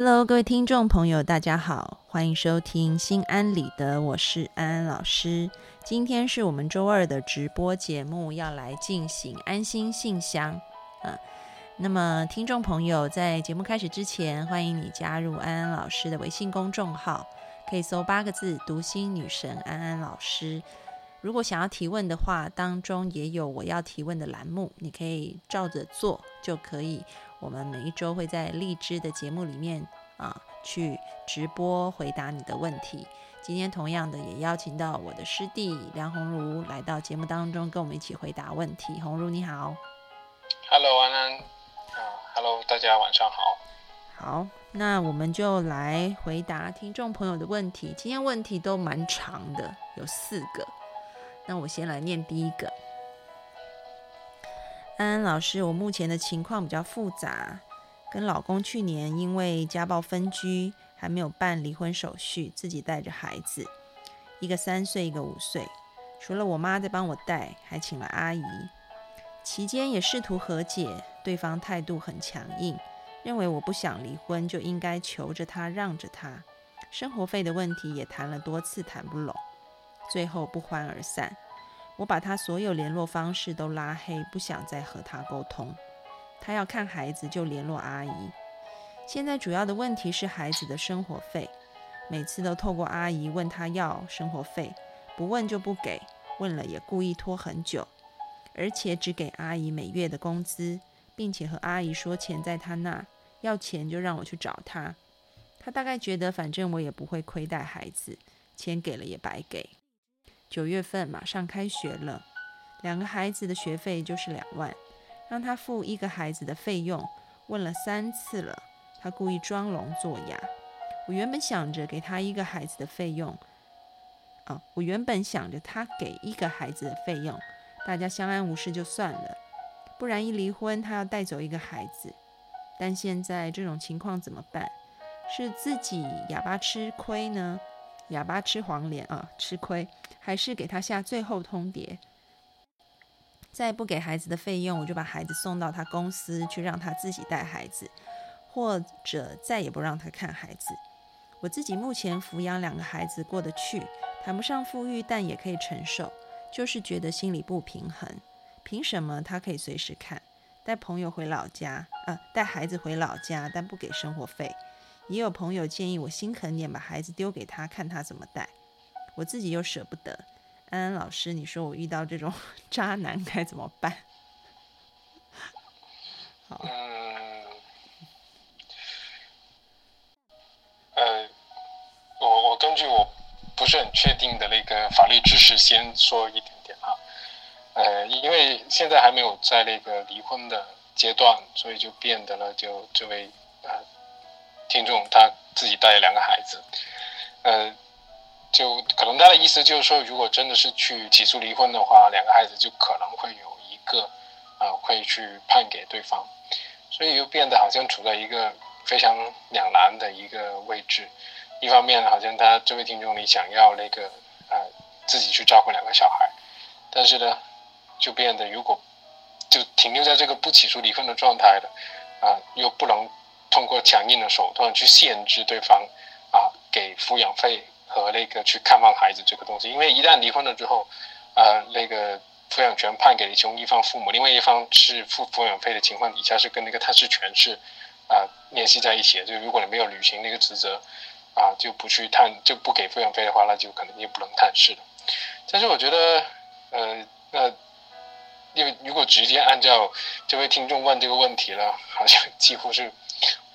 Hello，各位听众朋友，大家好，欢迎收听心安理得，我是安安老师。今天是我们周二的直播节目，要来进行安心信箱。嗯，那么听众朋友在节目开始之前，欢迎你加入安安老师的微信公众号，可以搜八个字“读心女神安安老师”。如果想要提问的话，当中也有我要提问的栏目，你可以照着做就可以。我们每一周会在荔枝的节目里面啊，去直播回答你的问题。今天同样的也邀请到我的师弟梁红茹来到节目当中，跟我们一起回答问题。红茹你好，Hello 安安，啊，Hello 大家晚上好。好，那我们就来回答听众朋友的问题。今天问题都蛮长的，有四个。那我先来念第一个。安安老师，我目前的情况比较复杂，跟老公去年因为家暴分居，还没有办离婚手续，自己带着孩子，一个三岁，一个五岁，除了我妈在帮我带，还请了阿姨。期间也试图和解，对方态度很强硬，认为我不想离婚就应该求着他让着他，生活费的问题也谈了多次谈不拢，最后不欢而散。我把他所有联络方式都拉黑，不想再和他沟通。他要看孩子就联络阿姨。现在主要的问题是孩子的生活费，每次都透过阿姨问他要生活费，不问就不给，问了也故意拖很久，而且只给阿姨每月的工资，并且和阿姨说钱在他那，要钱就让我去找他。他大概觉得反正我也不会亏待孩子，钱给了也白给。九月份马上开学了，两个孩子的学费就是两万，让他付一个孩子的费用，问了三次了，他故意装聋作哑。我原本想着给他一个孩子的费用，啊，我原本想着他给一个孩子的费用，大家相安无事就算了，不然一离婚他要带走一个孩子。但现在这种情况怎么办？是自己哑巴吃亏呢？哑巴吃黄连啊，吃亏，还是给他下最后通牒，再不给孩子的费用，我就把孩子送到他公司去，让他自己带孩子，或者再也不让他看孩子。我自己目前抚养两个孩子过得去，谈不上富裕，但也可以承受，就是觉得心里不平衡。凭什么他可以随时看，带朋友回老家，呃，带孩子回老家，但不给生活费？也有朋友建议我心狠点，把孩子丢给他，看他怎么带。我自己又舍不得。安安老师，你说我遇到这种 渣男该怎么办？好。嗯。呃，我我根据我不是很确定的那个法律知识先说一点点啊。呃，因为现在还没有在那个离婚的阶段，所以就变得了，就这位啊。听众他自己带两个孩子，呃，就可能他的意思就是说，如果真的是去起诉离婚的话，两个孩子就可能会有一个啊会去判给对方，所以又变得好像处在一个非常两难的一个位置。一方面好像他这位听众你想要那个啊自己去照顾两个小孩，但是呢，就变得如果就停留在这个不起诉离婚的状态的啊，又不能。通过强硬的手段去限制对方，啊，给抚养费和那个去看望孩子这个东西，因为一旦离婚了之后，啊，那个抚养权判给其中一方父母，另外一方是付抚养费的情况底下是跟那个探视权是啊联系在一起的，就如果你没有履行那个职责，啊，就不去探就不给抚养费的话，那就可能也不能探视了。但是我觉得，呃，那因为如果直接按照这位听众问这个问题了，好像几乎是。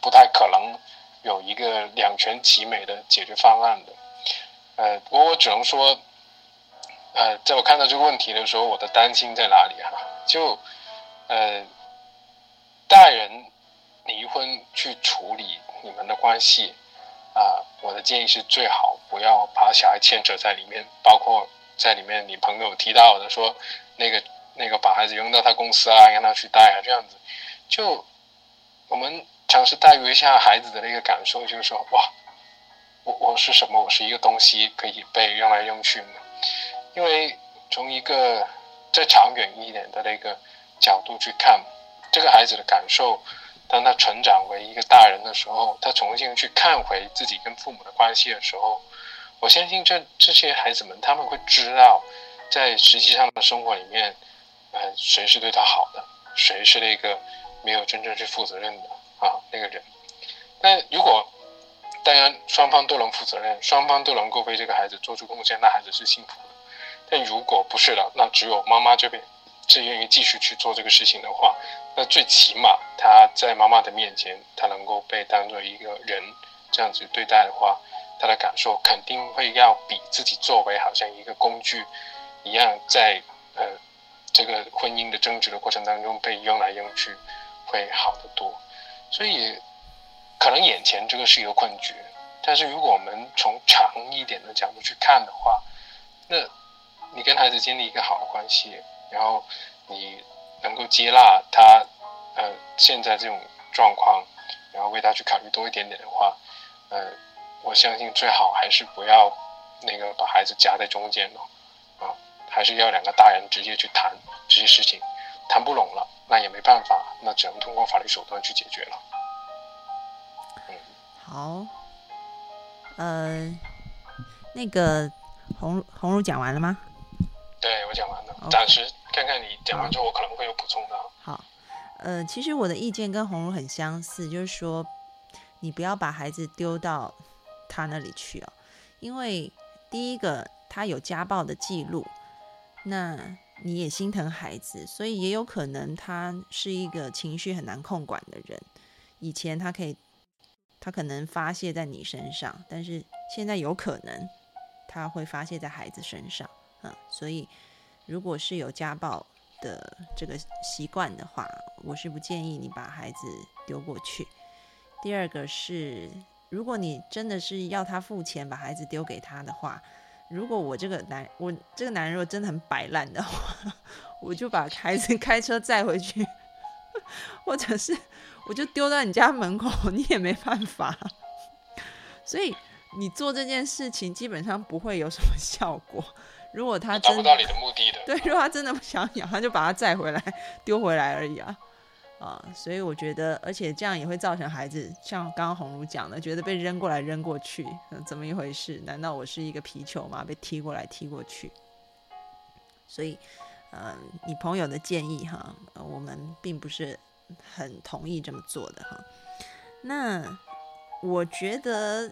不太可能有一个两全其美的解决方案的，呃，我我只能说，呃，在我看到这个问题的时候，我的担心在哪里哈？就，呃，带人离婚去处理你们的关系，啊，我的建议是最好不要把小孩牵扯在里面，包括在里面你朋友提到的说，那个那个把孩子扔到他公司啊，让他去带啊，这样子，就我们。尝试带入一下孩子的那个感受，就是说，哇，我我是什么？我是一个东西，可以被用来用去吗？因为从一个再长远一点的那个角度去看，这个孩子的感受，当他成长为一个大人的时候，他重新去看回自己跟父母的关系的时候，我相信这这些孩子们他们会知道，在实际上的生活里面，呃，谁是对他好的，谁是那个没有真正去负责任的啊那个人。那如果当然双方都能负责任，双方都能够为这个孩子做出贡献，那孩子是幸福的。但如果不是的，那只有妈妈这边是愿意继续去做这个事情的话，那最起码他在妈妈的面前，他能够被当做一个人这样子对待的话，他的感受肯定会要比自己作为好像一个工具一样，在呃这个婚姻的争执的过程当中被用来用去会好得多。所以可能眼前这个是一个困局，但是如果我们从长一点的角度去看的话，那。你跟孩子建立一个好的关系，然后你能够接纳他，呃，现在这种状况，然后为他去考虑多一点点的话，呃，我相信最好还是不要那个把孩子夹在中间了，啊，还是要两个大人直接去谈这些事情，谈不拢了，那也没办法，那只能通过法律手段去解决了。嗯，好，呃，那个红红茹讲完了吗？对我讲完了，暂时看看你讲完之后，我可能会有补充的。好，呃，其实我的意见跟红茹很相似，就是说，你不要把孩子丢到他那里去哦，因为第一个他有家暴的记录，那你也心疼孩子，所以也有可能他是一个情绪很难控管的人。以前他可以，他可能发泄在你身上，但是现在有可能他会发泄在孩子身上。嗯，所以如果是有家暴的这个习惯的话，我是不建议你把孩子丢过去。第二个是，如果你真的是要他付钱把孩子丢给他的话，如果我这个男我这个男人如果真的很摆烂的话，我就把孩子开车载回去，或者是我就丢在你家门口，你也没办法。所以你做这件事情基本上不会有什么效果。如果他达不到你的目的的，对，如果他真的不想养，他就把它载回来，丢回来而已啊，啊，所以我觉得，而且这样也会造成孩子像刚刚红茹讲的，觉得被扔过来扔过去，怎么一回事？难道我是一个皮球吗？被踢过来踢过去？所以，嗯，你朋友的建议哈，我们并不是很同意这么做的哈。那我觉得。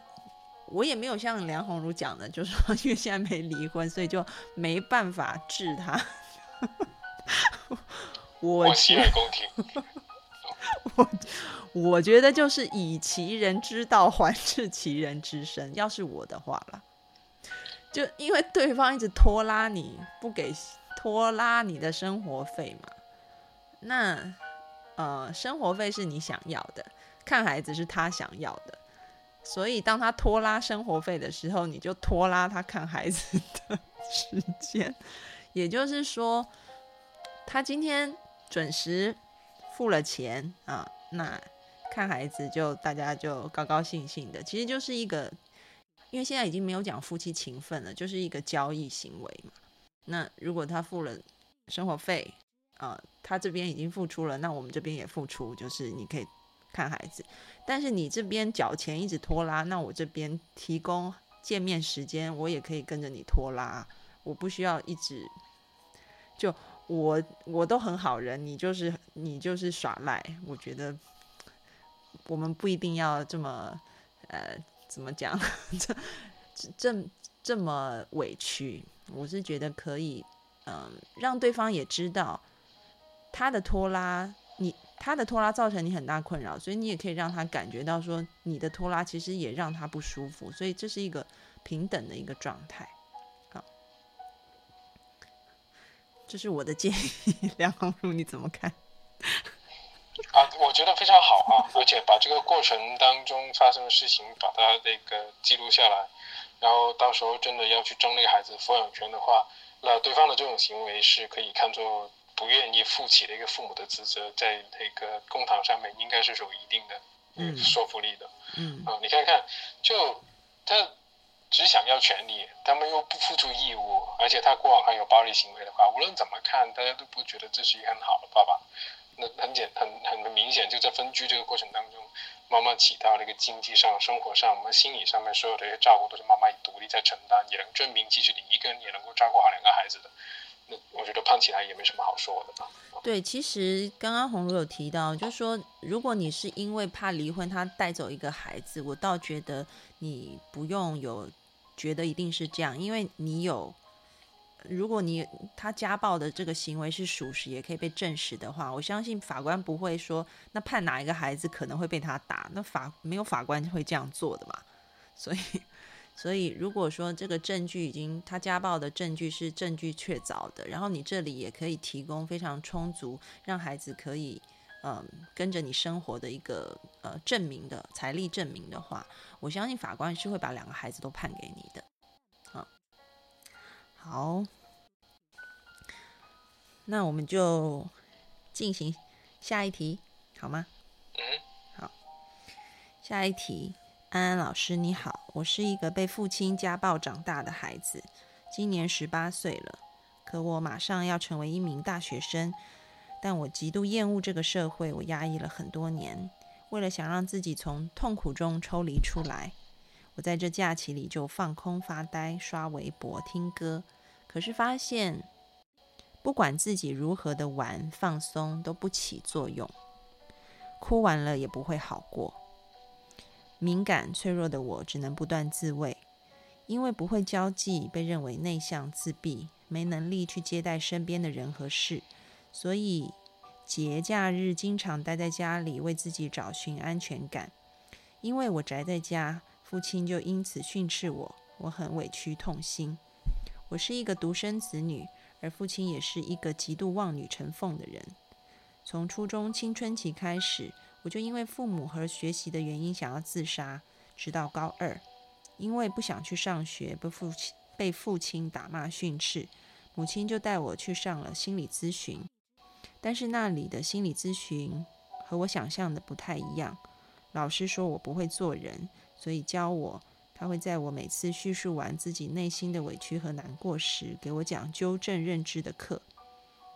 我也没有像梁红茹讲的，就是说，因为现在没离婚，所以就没办法治他。我洗耳恭听。我我觉得就是以其人之道还治其人之身。要是我的话啦，就因为对方一直拖拉你不给拖拉你的生活费嘛，那呃，生活费是你想要的，看孩子是他想要的。所以，当他拖拉生活费的时候，你就拖拉他看孩子的时间。也就是说，他今天准时付了钱啊，那看孩子就大家就高高兴兴的。其实就是一个，因为现在已经没有讲夫妻情分了，就是一个交易行为嘛。那如果他付了生活费啊，他这边已经付出了，那我们这边也付出，就是你可以。看孩子，但是你这边缴钱一直拖拉，那我这边提供见面时间，我也可以跟着你拖拉，我不需要一直就我我都很好人，你就是你就是耍赖，我觉得我们不一定要这么呃怎么讲这这这么委屈，我是觉得可以嗯让对方也知道他的拖拉你。他的拖拉造成你很大困扰，所以你也可以让他感觉到说，你的拖拉其实也让他不舒服，所以这是一个平等的一个状态。好，这是我的建议，梁红茹你怎么看？啊，我觉得非常好啊，而且把这个过程当中发生的事情把它那个记录下来，然后到时候真的要去争那个孩子抚养权的话，那对方的这种行为是可以看作。不愿意负起的一个父母的职责，在那个公堂上面应该是有一定的说服力的。嗯啊，你看看，就他只想要权利，他们又不付出义务，而且他过往还有暴力行为的话，无论怎么看，大家都不觉得这是一个很好的爸爸。那很简很很明显，就在分居这个过程当中，妈妈起到了一个经济上、生活上、我们心理上面所有的一些照顾都是妈妈独立在承担，也能证明其实你一个人也能够照顾好两个孩子的。我觉得胖起来也没什么好说的吧。对，其实刚刚红茹有提到，就是说，如果你是因为怕离婚，他带走一个孩子，我倒觉得你不用有觉得一定是这样，因为你有。如果你他家暴的这个行为是属实，也可以被证实的话，我相信法官不会说那判哪一个孩子可能会被他打，那法没有法官会这样做的嘛。所以，所以如果说这个证据已经他家暴的证据是证据确凿的，然后你这里也可以提供非常充足，让孩子可以嗯跟着你生活的一个呃证明的财力证明的话，我相信法官是会把两个孩子都判给你的。好，那我们就进行下一题，好吗？嗯，好。下一题，安安老师你好，我是一个被父亲家暴长大的孩子，今年十八岁了，可我马上要成为一名大学生，但我极度厌恶这个社会，我压抑了很多年，为了想让自己从痛苦中抽离出来。我在这假期里就放空发呆、刷微博、听歌，可是发现，不管自己如何的玩放松都不起作用，哭完了也不会好过。敏感脆弱的我只能不断自慰，因为不会交际，被认为内向自闭，没能力去接待身边的人和事，所以节假日经常待在家里，为自己找寻安全感。因为我宅在家。父亲就因此训斥我，我很委屈痛心。我是一个独生子女，而父亲也是一个极度望女成凤的人。从初中青春期开始，我就因为父母和学习的原因想要自杀，直到高二，因为不想去上学，被父亲被父亲打骂训斥，母亲就带我去上了心理咨询。但是那里的心理咨询和我想象的不太一样，老师说我不会做人。所以教我，他会在我每次叙述完自己内心的委屈和难过时，给我讲纠正认知的课，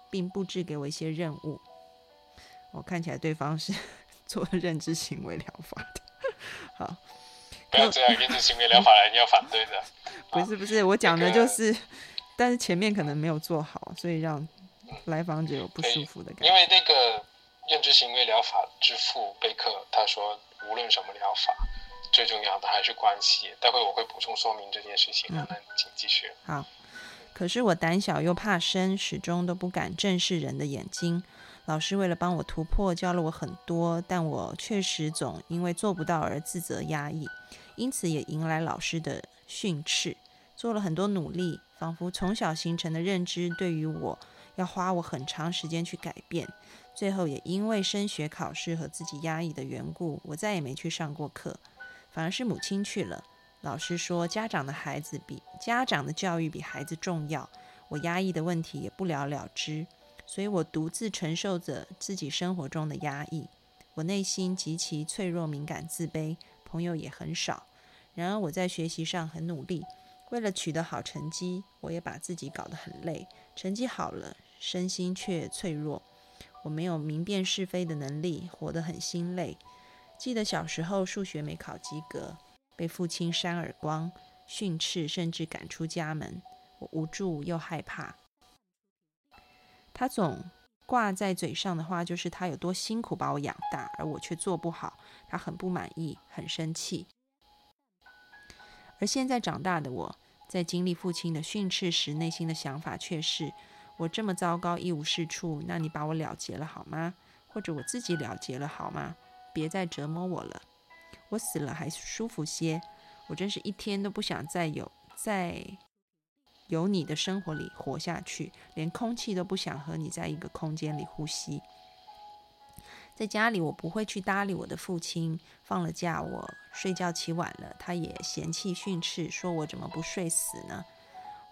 并布置给我一些任务。我看起来对方是做认知行为疗法的。好，不要这样，认知行为疗法来你要反对的。不是不是，我讲的就是，但是前面可能没有做好，所以让来访者有不舒服的感觉。因为那个认知行为疗法之父贝克他说，无论什么疗法。最重要的还是关系。待会我会补充说明这件事情。嗯，请继续。好，可是我胆小又怕生，始终都不敢正视人的眼睛。老师为了帮我突破，教了我很多，但我确实总因为做不到而自责压抑，因此也迎来老师的训斥。做了很多努力，仿佛从小形成的认知对于我要花我很长时间去改变。最后也因为升学考试和自己压抑的缘故，我再也没去上过课。反而是母亲去了。老师说，家长的孩子比家长的教育比孩子重要。我压抑的问题也不了了之，所以我独自承受着自己生活中的压抑。我内心极其脆弱、敏感、自卑，朋友也很少。然而我在学习上很努力，为了取得好成绩，我也把自己搞得很累。成绩好了，身心却脆弱。我没有明辨是非的能力，活得很心累。记得小时候数学没考及格，被父亲扇耳光、训斥，甚至赶出家门。我无助又害怕。他总挂在嘴上的话就是他有多辛苦把我养大，而我却做不好。他很不满意，很生气。而现在长大的我，在经历父亲的训斥时，内心的想法却是：我这么糟糕，一无是处，那你把我了结了好吗？或者我自己了结了好吗？别再折磨我了，我死了还舒服些。我真是一天都不想再有再有你的生活里活下去，连空气都不想和你在一个空间里呼吸。在家里，我不会去搭理我的父亲。放了假，我睡觉起晚了，他也嫌弃训斥，说我怎么不睡死呢？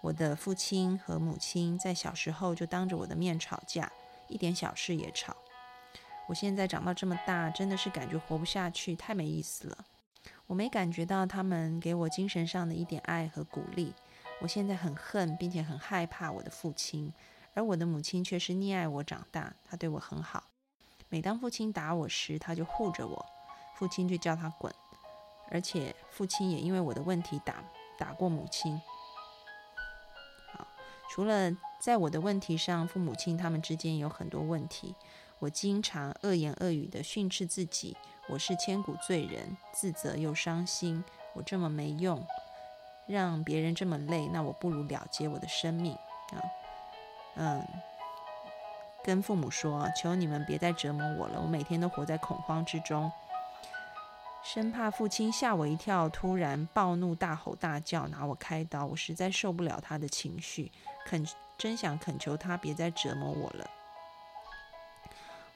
我的父亲和母亲在小时候就当着我的面吵架，一点小事也吵。我现在长到这么大，真的是感觉活不下去，太没意思了。我没感觉到他们给我精神上的一点爱和鼓励。我现在很恨，并且很害怕我的父亲，而我的母亲却是溺爱我长大，她对我很好。每当父亲打我时，他就护着我，父亲就叫他滚。而且父亲也因为我的问题打打过母亲。好，除了在我的问题上，父母亲他们之间有很多问题。我经常恶言恶语的训斥自己，我是千古罪人，自责又伤心。我这么没用，让别人这么累，那我不如了结我的生命啊！嗯，跟父母说，求你们别再折磨我了，我每天都活在恐慌之中。生怕父亲吓我一跳，突然暴怒大吼大叫，拿我开刀。我实在受不了他的情绪，恳真想恳求他别再折磨我了。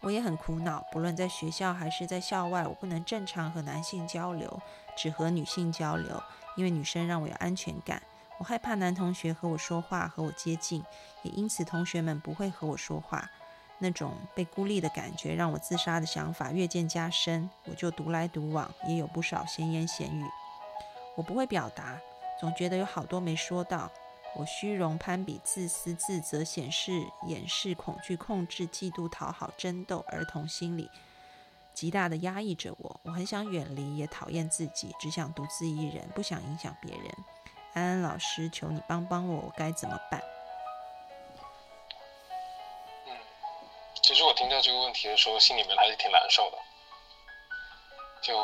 我也很苦恼，不论在学校还是在校外，我不能正常和男性交流，只和女性交流，因为女生让我有安全感。我害怕男同学和我说话，和我接近，也因此同学们不会和我说话。那种被孤立的感觉，让我自杀的想法越渐加深。我就独来独往，也有不少闲言闲语。我不会表达，总觉得有好多没说到。我虚荣、攀比、自私、自责、显示、掩饰、恐惧、控制、嫉妒、讨好、争斗，儿童心理极大的压抑着我。我很想远离，也讨厌自己，只想独自一人，不想影响别人。安安老师，求你帮帮我，我该怎么办？嗯其实我听到这个问题的时候，心里面还是挺难受的。就，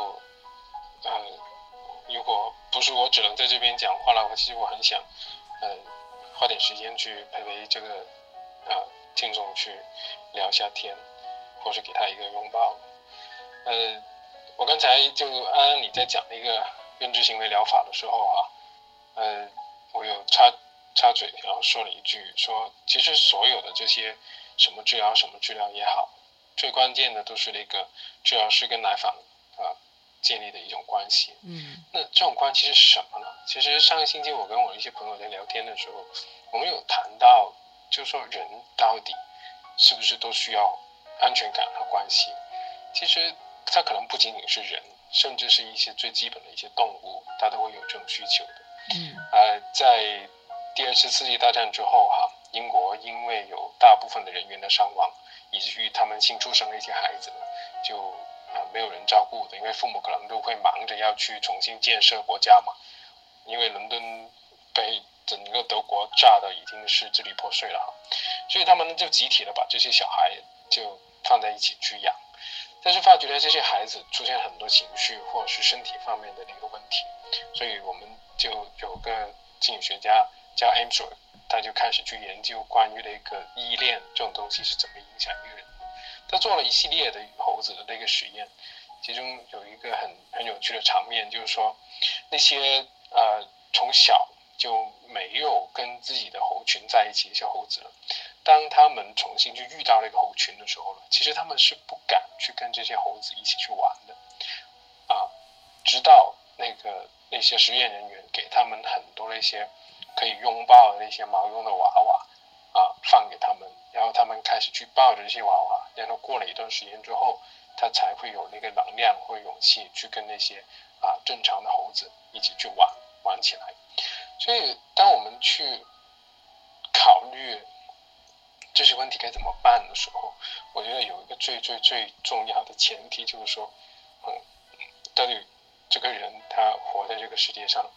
呃，如果不是我只能在这边讲话了，我其实我很想，呃，花点时间去陪陪这个，啊，听众去聊一下天，或是给他一个拥抱。呃，我刚才就安安你在讲那个认知行为疗法的时候啊，呃，我有插插嘴，然后说了一句，说其实所有的这些。什么治疗什么治疗也好，最关键的都是那个治疗师跟来访啊建立的一种关系。嗯，那这种关系是什么呢？其实上个星期我跟我一些朋友在聊天的时候，我们有谈到，就是说人到底是不是都需要安全感和关系？其实它可能不仅仅是人，甚至是一些最基本的一些动物，它都会有这种需求的。嗯，呃，在第二次世界大战之后哈。英国因为有大部分的人员的伤亡，以至于他们新出生的一些孩子呢，就啊没有人照顾的，因为父母可能都会忙着要去重新建设国家嘛。因为伦敦被整个德国炸的已经是支离破碎了，所以他们就集体的把这些小孩就放在一起去养。但是发觉呢，这些孩子出现很多情绪或者是身体方面的那个问题，所以我们就有个心理学家叫 a m s o r 他就开始去研究关于那个依恋这种东西是怎么影响一个人。他做了一系列的猴子的那个实验，其中有一个很很有趣的场面，就是说那些呃从小就没有跟自己的猴群在一起的小猴子，当他们重新去遇到那个猴群的时候呢，其实他们是不敢去跟这些猴子一起去玩的，啊，直到那个那些实验人员给他们很多那些。可以拥抱的那些毛绒的娃娃啊，放给他们，然后他们开始去抱着这些娃娃，然后过了一段时间之后，他才会有那个能量或勇气去跟那些啊正常的猴子一起去玩玩起来。所以，当我们去考虑这些问题该怎么办的时候，我觉得有一个最最最重要的前提就是说，嗯，到底这个人他活在这个世界上，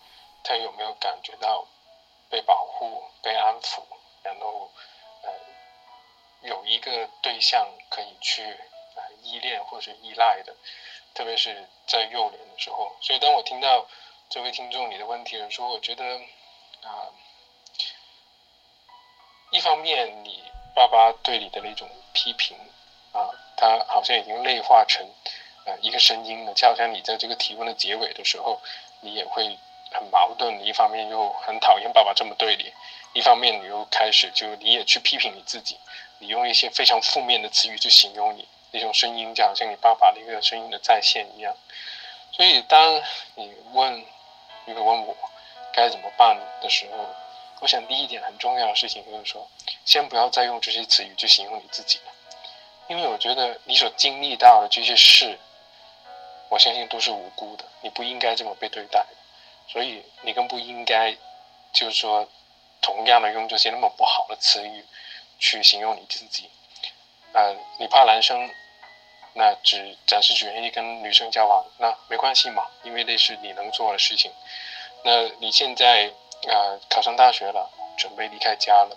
他有没有感觉到？被保护、被安抚，然后呃有一个对象可以去依恋或者依赖的，特别是在幼年的时候。所以当我听到这位听众你的问题的时候，我觉得啊，一方面你爸爸对你的那种批评啊，他好像已经内化成呃一个声音了，就好像你在这个提问的结尾的时候，你也会。很矛盾，你一方面又很讨厌爸爸这么对你，一方面你又开始就你也去批评你自己，你用一些非常负面的词语去形容你那种声音，就好像你爸爸的一个声音的再现一样。所以当你问，如果问我该怎么办的时候，我想第一点很重要的事情就是说，先不要再用这些词语去形容你自己了，因为我觉得你所经历到的这些事，我相信都是无辜的，你不应该这么被对待。所以你更不应该，就是说，同样的用这些那么不好的词语去形容你自己。呃，你怕男生那只暂时只愿意跟女生交往，那没关系嘛，因为那是你能做的事情。那你现在啊考上大学了，准备离开家了，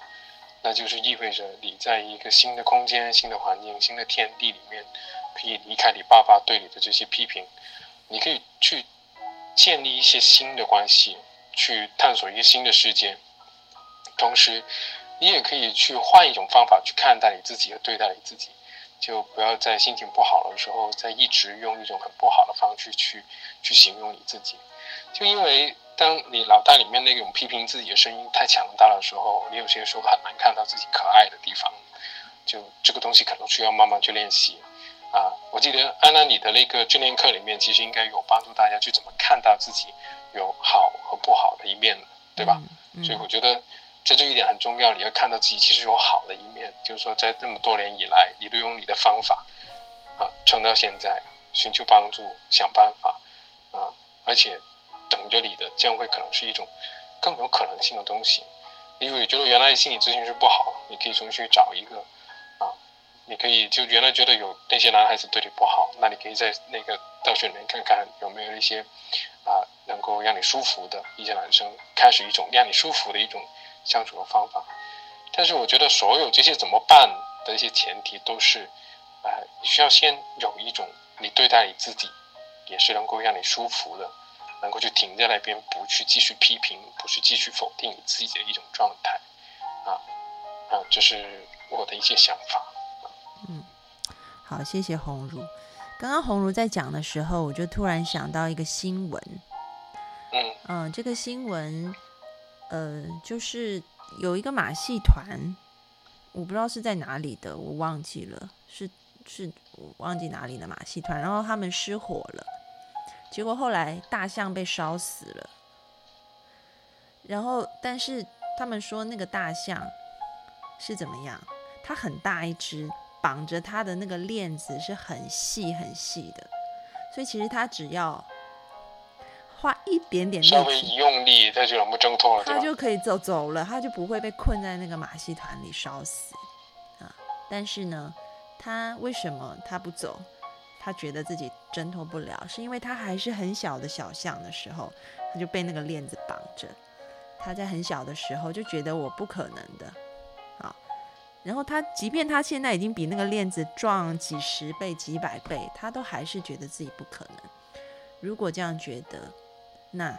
那就是意味着你在一个新的空间、新的环境、新的天地里面，可以离开你爸爸对你的这些批评，你可以去建立一些新的关系，去探索一个新的世界，同时你也可以去换一种方法去看待你自己和对待你自己。就不要在心情不好的时候，再一直用一种很不好的方式去去形容你自己。就因为当你脑袋里面那种批评自己的声音太强大的时候，你有些时候很难看到自己可爱的地方。就这个东西可能需要慢慢去练习啊。我记得安娜你的那个训练课里面，其实应该有帮助大家去怎么看到自己有好和不好的一面对吧？所以我觉得。在这一点很重要，你要看到自己其实有好的一面，就是说在这么多年以来，你都用你的方法啊撑到现在，寻求帮助，想办法啊，而且等着你的将会可能是一种更有可能性的东西。因为觉得原来心理咨询师不好，你可以重新找一个啊，你可以就原来觉得有那些男孩子对你不好，那你可以在那个大学里面看看有没有一些啊能够让你舒服的一些男生，开始一种让你舒服的一种。相处的方法，但是我觉得所有这些怎么办的一些前提都是，呃，你需要先有一种你对待你自己，也是能够让你舒服的，能够去停在那边，不去继续批评，不去继续否定你自己的一种状态，啊啊，这是我的一些想法。嗯，好，谢谢红茹。刚刚红茹在讲的时候，我就突然想到一个新闻。嗯嗯，这个新闻。呃，就是有一个马戏团，我不知道是在哪里的，我忘记了，是是，我忘记哪里的马戏团。然后他们失火了，结果后来大象被烧死了。然后，但是他们说那个大象是怎么样？它很大一只，绑着它的那个链子是很细很细的，所以其实它只要。花一点点力气，稍微一用力，它就能够挣脱了，它就可以走走了，它就不会被困在那个马戏团里烧死啊！但是呢，它为什么它不走？他觉得自己挣脱不了，是因为他还是很小的小象的时候，他就被那个链子绑着。他在很小的时候就觉得我不可能的啊！然后他即便他现在已经比那个链子壮几十倍、几百倍，他都还是觉得自己不可能。如果这样觉得，那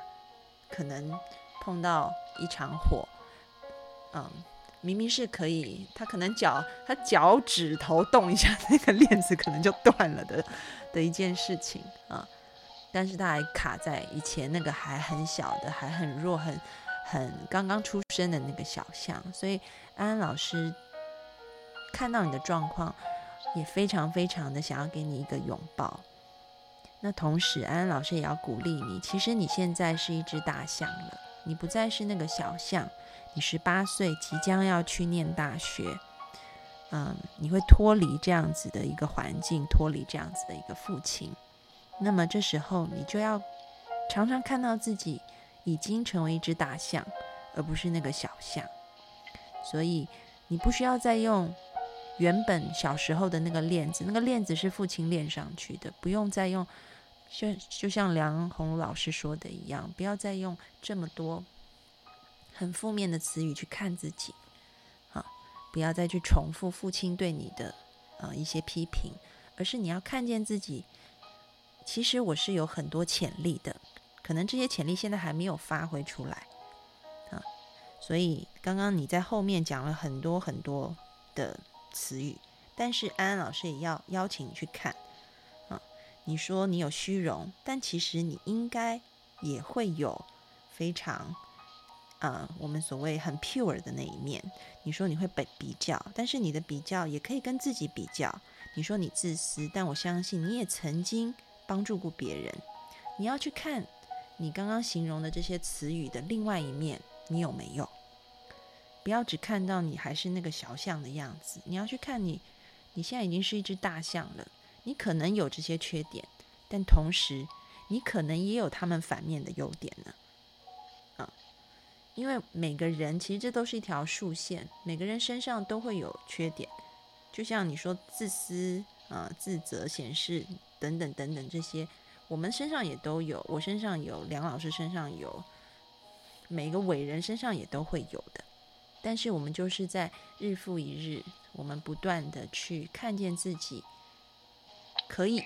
可能碰到一场火，嗯，明明是可以，他可能脚他脚趾头动一下，那个链子可能就断了的的一件事情啊。但是他还卡在以前那个还很小的、还很弱、很很刚刚出生的那个小象。所以安安老师看到你的状况，也非常非常的想要给你一个拥抱。那同时，安安老师也要鼓励你。其实你现在是一只大象了，你不再是那个小象。你十八岁，即将要去念大学，嗯，你会脱离这样子的一个环境，脱离这样子的一个父亲。那么这时候，你就要常常看到自己已经成为一只大象，而不是那个小象。所以，你不需要再用原本小时候的那个链子，那个链子是父亲链上去的，不用再用。就就像梁红老师说的一样，不要再用这么多很负面的词语去看自己，啊，不要再去重复父亲对你的啊一些批评，而是你要看见自己，其实我是有很多潜力的，可能这些潜力现在还没有发挥出来，啊，所以刚刚你在后面讲了很多很多的词语，但是安安老师也要邀请你去看啊。你说你有虚荣，但其实你应该也会有非常，呃，我们所谓很 pure 的那一面。你说你会比比较，但是你的比较也可以跟自己比较。你说你自私，但我相信你也曾经帮助过别人。你要去看你刚刚形容的这些词语的另外一面，你有没有？不要只看到你还是那个小象的样子，你要去看你，你现在已经是一只大象了。你可能有这些缺点，但同时，你可能也有他们反面的优点呢。因为每个人其实这都是一条竖线，每个人身上都会有缺点。就像你说自私啊、自责、显示等等等等这些，我们身上也都有，我身上有，梁老师身上有，每个伟人身上也都会有的。但是我们就是在日复一日，我们不断的去看见自己可以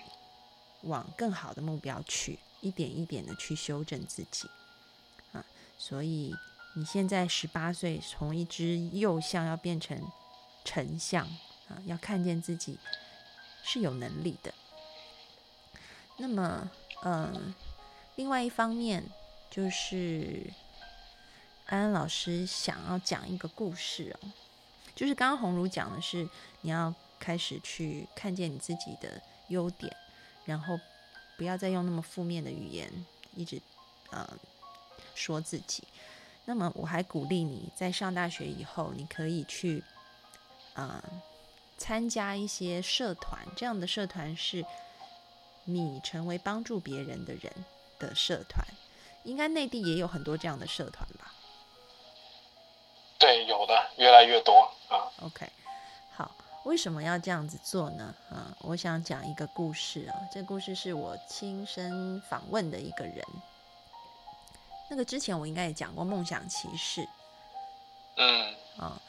往更好的目标去，一点一点的去修正自己啊。所以你现在十八岁，从一只幼象要变成丞相啊，要看见自己是有能力的。那么，嗯，另外一方面就是安安老师想要讲一个故事哦，就是刚刚红茹讲的是你要开始去看见你自己的优点，然后不要再用那么负面的语言一直呃说自己。那么我还鼓励你在上大学以后，你可以去啊、呃参加一些社团，这样的社团是你成为帮助别人的人的社团。应该内地也有很多这样的社团吧对，有的越来越多啊。？OK，好，为什么要这样子做呢？啊，我想讲一个故事啊，这个故事是我亲身访问的一个人。那个之前我应该也讲过梦想骑士，嗯啊，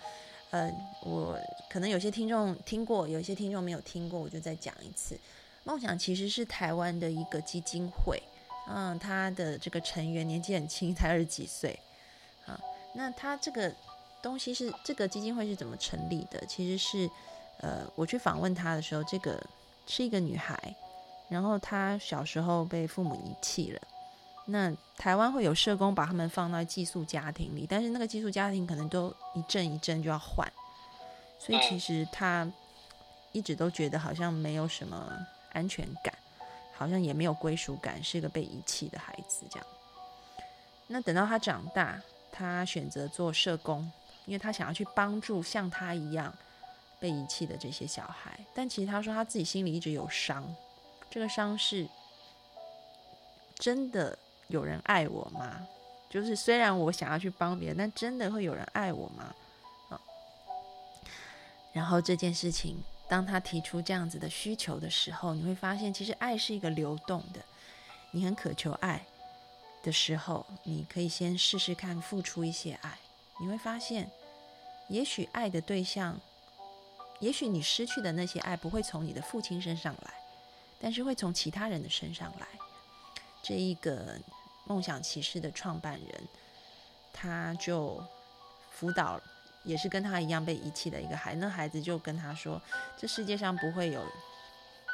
呃，我可能有些听众听过，有些听众没有听过，我就再讲一次。梦想其实是台湾的一个基金会，嗯，他的这个成员年纪很轻，才二十几岁，啊，那他这个东西是这个基金会是怎么成立的？其实是，呃，我去访问他的时候，这个是一个女孩，然后她小时候被父母遗弃了。那台湾会有社工把他们放到寄宿家庭里，但是那个寄宿家庭可能都一阵一阵就要换，所以其实他一直都觉得好像没有什么安全感，好像也没有归属感，是一个被遗弃的孩子这样。那等到他长大，他选择做社工，因为他想要去帮助像他一样被遗弃的这些小孩。但其实他说他自己心里一直有伤，这个伤是真的有人爱我吗？就是虽然我想要去帮别人，但真的会有人爱我吗？啊，然后这件事情，当他提出这样子的需求的时候，你会发现，其实爱是一个流动的。你很渴求爱的时候，你可以先试试看付出一些爱，你会发现，也许爱的对象，也许你失去的那些爱不会从你的父亲身上来，但是会从其他人的身上来。这一个梦想骑士的创办人，他就辅导，也是跟他一样被遗弃的一个孩。那孩子就跟他说：“这世界上不会有，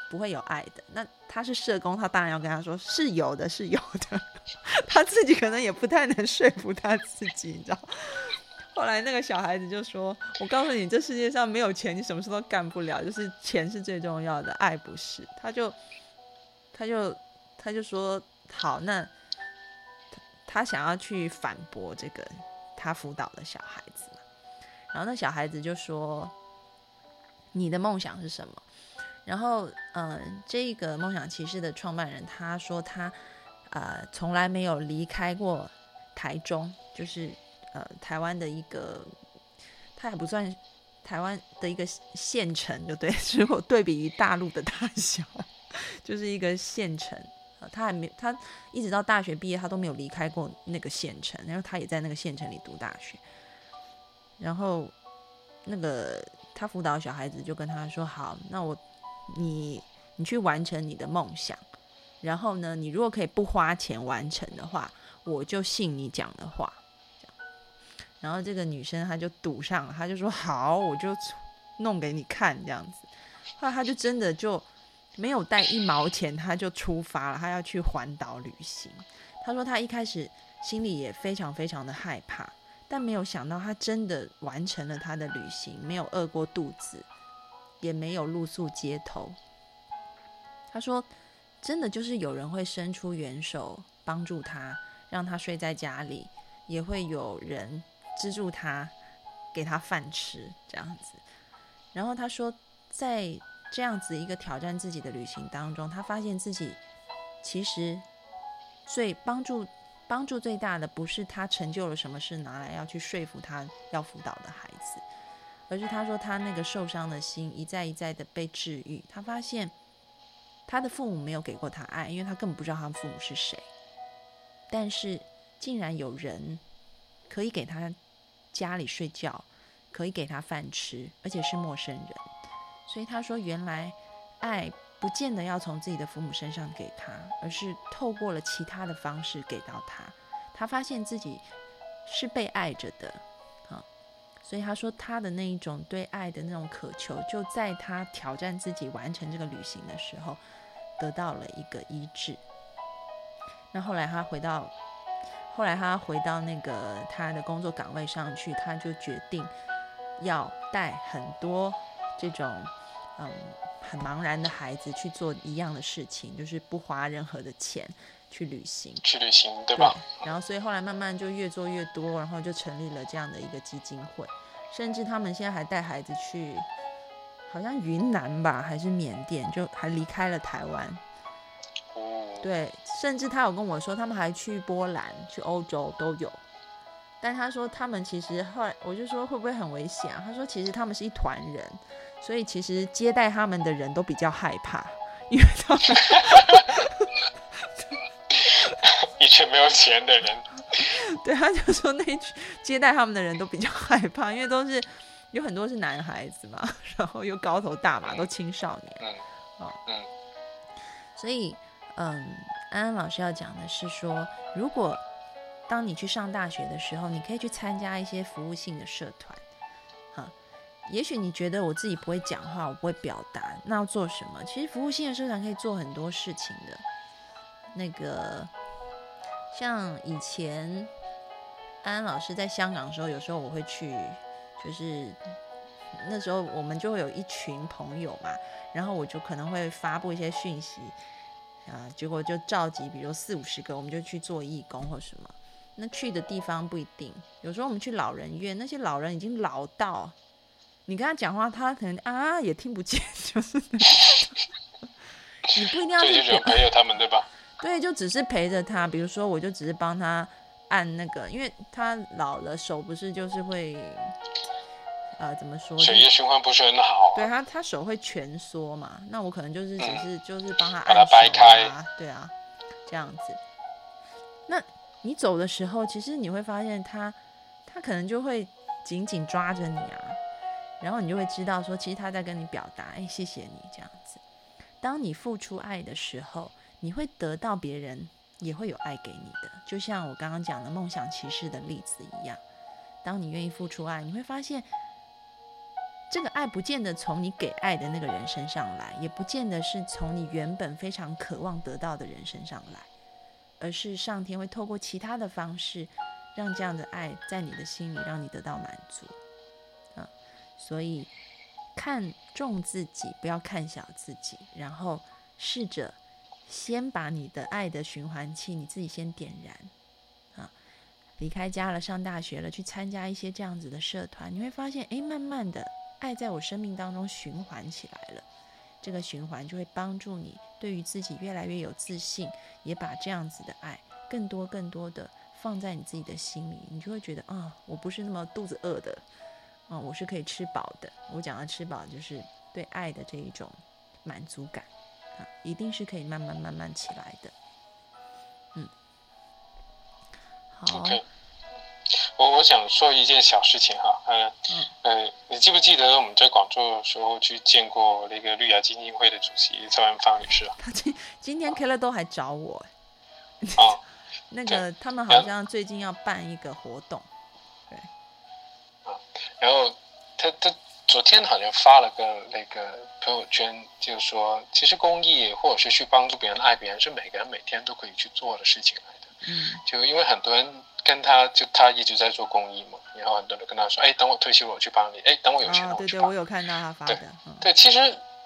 不会有爱的。”那他是社工，他当然要跟他说：“是有的，是有的。”他自己可能也不太能说服他自己，你知道。后来那个小孩子就说：“我告诉你，这世界上没有钱，你什么事都干不了，就是钱是最重要的，爱不是。”他就，他就，他就说：“好，那他想要去反驳这个他辅导的小孩子嘛。”然后那小孩子就说：“你的梦想是什么？”然后，嗯、这个梦想骑士的创办人他说他呃从来没有离开过台中，就是呃台湾的一个，他也不算台湾的一个县城，就对，如果对比于大陆的大小，就是一个县城。他还没，他一直到大学毕业，他都没有离开过那个县城，然后他也在那个县城里读大学。然后那个他辅导小孩子就跟他说：“好，那我你你去完成你的梦想，然后呢，你如果可以不花钱完成的话，我就信你讲的话。”，然后这个女生她就赌上，她就说：“好，我就弄给你看。”这样子，后来她就真的就没有带一毛钱，他就出发了，他要去环岛旅行。他说他一开始心里也非常非常的害怕。但没有想到，他真的完成了他的旅行，没有饿过肚子，也没有露宿街头。他说：“真的就是有人会伸出援手帮助他，让他睡在家里，也会有人资助他，给他饭吃这样子。”然后他说，在这样子一个挑战自己的旅行当中，他发现自己其实最帮助。帮助最大的不是他成就了什么事拿来要去说服他要辅导的孩子，而是他说他那个受伤的心一再一再的被治愈。他发现他的父母没有给过他爱，因为他根本不知道他父母是谁。但是竟然有人可以给他家里睡觉，可以给他饭吃，而且是陌生人。所以他说，原来爱不见得要从自己的父母身上给他，而是透过了其他的方式给到他。他发现自己是被爱着的。啊所以他说，他的那一种对爱的那种渴求，就在他挑战自己完成这个旅行的时候，得到了一个医治。那后来他回到，后来他回到那个他的工作岗位上去，他就决定要带很多这种嗯很茫然的孩子去做一样的事情，就是不花任何的钱去旅行，去旅行，对吧？然后所以后来慢慢就越做越多，然后就成立了这样的一个基金会。甚至他们现在还带孩子去，好像云南吧，还是缅甸，就还离开了台湾。对，甚至他有跟我说，他们还去波兰、去欧洲都有。但他说他们其实后来，我就说会不会很危险啊？他说其实他们是一团人，所以其实接待他们的人都比较害怕，因为他们 一群没有钱的人。对，他就说那群接待他们的人都比较害怕，因为都是有很多是男孩子嘛，然后又高头大马，都青少年。嗯，嗯，所以，嗯，安安老师要讲的是说，如果当你去上大学的时候，你可以去参加一些服务性的社团。哈，也许你觉得我自己不会讲话，我不会表达，那要做什么？其实服务性的社团可以做很多事情的。那个。像以前安安老师在香港的时候，有时候我会去，就是那时候我们就会有一群朋友嘛，然后我就可能会发布一些讯息，啊，结果就召集，比如四五十个，我们就去做义工或什么。那去的地方不一定，有时候我们去老人院，那些老人已经老到，你跟他讲话，他可能啊也听不见，就是你不一定要去朋友他们对吧？对，就只是陪着他，比如说，我就只是帮他按那个，因为他老了，手不是就是会，呃，怎么说？血液循环不是很好。对他，他手会蜷缩嘛，那我可能就是只是就是帮他按手啊，对啊，这样子。那你走的时候，其实你会发现他，他可能就会紧紧抓着你啊，然后你就会知道说，其实他在跟你表达，哎，谢谢你这样子。当你付出爱的时候。你会得到别人也会有爱给你的，就像我刚刚讲的梦想骑士的例子一样。当你愿意付出爱，你会发现这个爱不见得从你给爱的那个人身上来，也不见得是从你原本非常渴望得到的人身上来，而是上天会透过其他的方式，让这样的爱在你的心里让你得到满足。啊，所以看重自己，不要看小自己，然后试着。先把你的爱的循环器你自己先点燃，啊，离开家了，上大学了，去参加一些这样子的社团，你会发现，哎，慢慢的爱在我生命当中循环起来了。这个循环就会帮助你对于自己越来越有自信，也把这样子的爱更多更多的放在你自己的心里，你就会觉得啊，我不是那么肚子饿的，啊，我是可以吃饱的。我讲的吃饱就是对爱的这一种满足感。啊一定是可以慢慢慢慢起来的，嗯，好。我我想说一件小事情哈，呃，呃，你记不记得我们在广州的时候去见过那个绿芽基金会的主席蔡文芳女士啊？他今今天 K 了都还找我，啊，那个他们好像最近要办一个活动，对，啊，然后他他。昨天好像发了个那个朋友圈，就是说，其实公益或者是去帮助别人、爱别人，是每个人每天都可以去做的事情来的。嗯，就因为很多人跟他就他一直在做公益嘛，然后很多人跟他说：“哎，等我退休了，我去帮你。”哎，等我有钱了，我去帮。对对，我有看到他发的。对，其实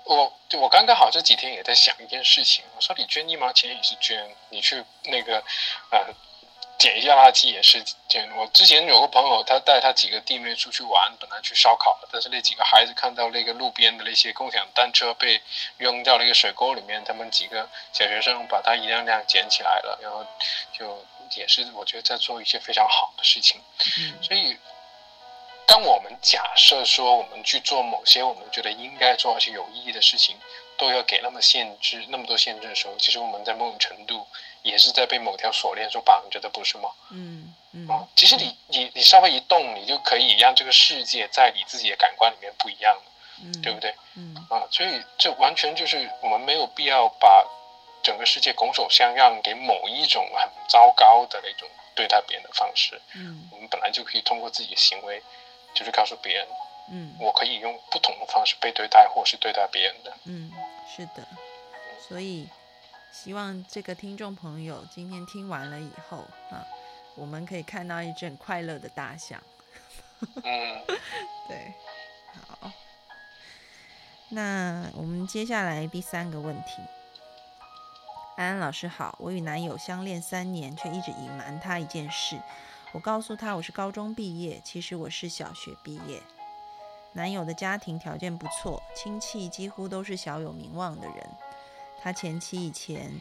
我我刚刚好这几天也在想一件事情，我说你捐一毛钱也是捐，你去那个呃。捡一下垃圾也是捡。我之前有个朋友，他带他几个弟妹出去玩，本来去烧烤的，但是那几个孩子看到那个路边的那些共享单车被扔掉了一个水沟里面，他们几个小学生把它一辆辆捡起来了，然后就也是我觉得在做一些非常好的事情。所以当我们假设说我们去做某些我们觉得应该做而且有意义的事情，都要给那么限制那么多限制的时候，其实我们在某种程度也是在被某条锁链所绑着的，不是吗？嗯嗯啊，其实你你你稍微一动，你就可以让这个世界在你自己的感官里面不一样了，嗯，对不对？嗯啊，所以这完全就是我们没有必要把整个世界拱手相让给某一种很糟糕的那种对待别人的方式。嗯我们本来就可以通过自己的行为，就是告诉别人，嗯我可以用不同的方式被对待，或是对待别人的。嗯，是的，所以希望这个听众朋友今天听完了以后啊，我们可以看到一阵快乐的大象。嗯，对，好，那我们接下来第三个问题。安安老师好，我与男友相恋三年，却一直隐瞒他一件事。我告诉他我是高中毕业，其实我是小学毕业。男友的家庭条件不错，亲戚几乎都是小有名望的人。他前妻以前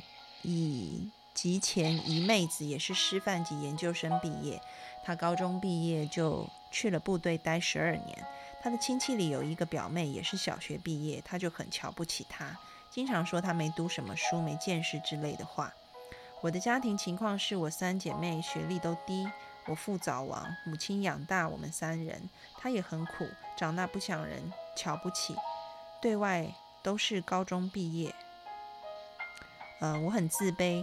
以及前一妹子也是师范及研究生毕业，他高中毕业就去了部队待十二年。他的亲戚里有一个表妹也是小学毕业，他就很瞧不起她，经常说他没读什么书、没见识之类的话。我的家庭情况是我三姐妹学历都低，我父早亡，母亲养大我们三人，她也很苦，长大不想人瞧不起，对外都是高中毕业。呃，我很自卑。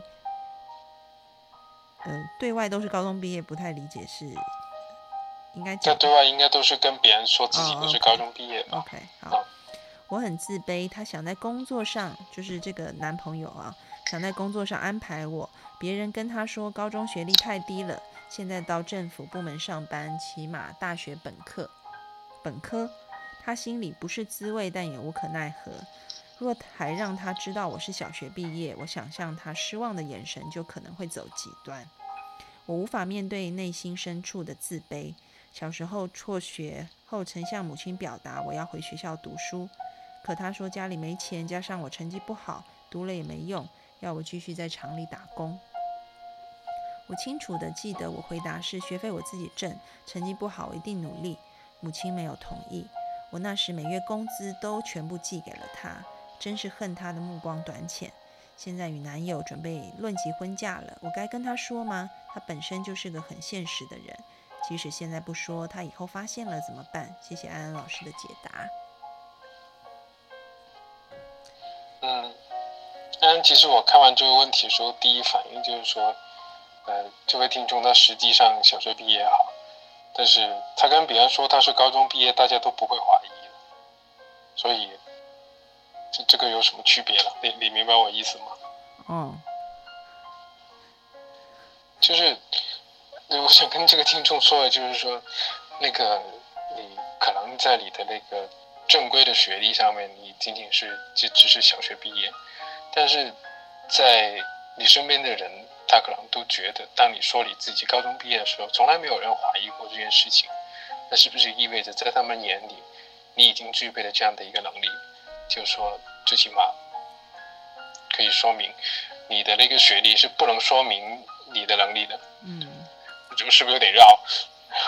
嗯、对外都是高中毕业，不太理解是应该讲对外应该都是跟别人说自己不是高中毕业的。OK，好，我很自卑。他想在工作上，就是这个男朋友啊，想在工作上安排我。别人跟他说高中学历太低了，现在到政府部门上班，起码大学本科。本科，他心里不是滋味，但也无可奈何。若还让他知道我是小学毕业，我想象他失望的眼神就可能会走极端。我无法面对内心深处的自卑。小时候辍学后，曾向母亲表达我要回学校读书，可她说家里没钱，加上我成绩不好，读了也没用，要我继续在厂里打工。我清楚的记得，我回答是学费我自己挣，成绩不好我一定努力。母亲没有同意。我那时每月工资都全部寄给了她，真是恨她的目光短浅。现在与男友准备论及婚嫁了，我该跟他说吗？他本身就是个很现实的人，即使现在不说，他以后发现了怎么办？谢谢安安老师的解答。嗯，但其实我看完这个问题的时候，第一反应就是说，呃，这位听众他实际上小学毕业好，但是他跟别人说他是高中毕业，大家都不会怀疑的，所以这这个有什么区别了？你你明白我意思吗？嗯，就是呃我想跟这个听众说的，就是说，那个你可能在你的那个正规的学历上面，你仅仅是就只是小学毕业，但是在你身边的人，他可能都觉得，当你说你自己高中毕业的时候，从来没有人怀疑过这件事情，那是不是意味着在他们眼里，你已经具备了这样的一个能力？就是说，最起码可以说明你的那个学历是不能说明你的能力的。嗯，这个是不是有点绕？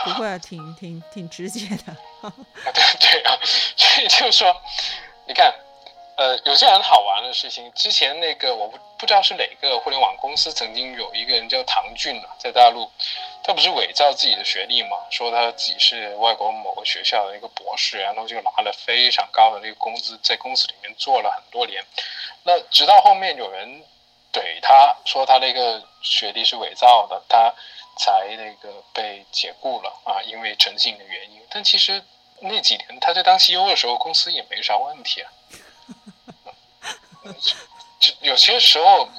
不会啊，挺挺挺直接的。对对啊，所以就是说，你看，呃，有些很好玩的事情。之前那个我不不知道是哪个互联网公司曾经有一个人叫唐骏啊，在大陆，他不是伪造自己的学历嘛，说他自己是外国某个学校的一个博士，然后就拿了非常高的那个工资，在公司里面做了很多年。那直到后面有人怼他说他那个学历是伪造的，他才那个被解雇了啊，因为诚信的原因。但其实那几年他在当 CEO 的时候，公司也没啥问题啊。就有些时候，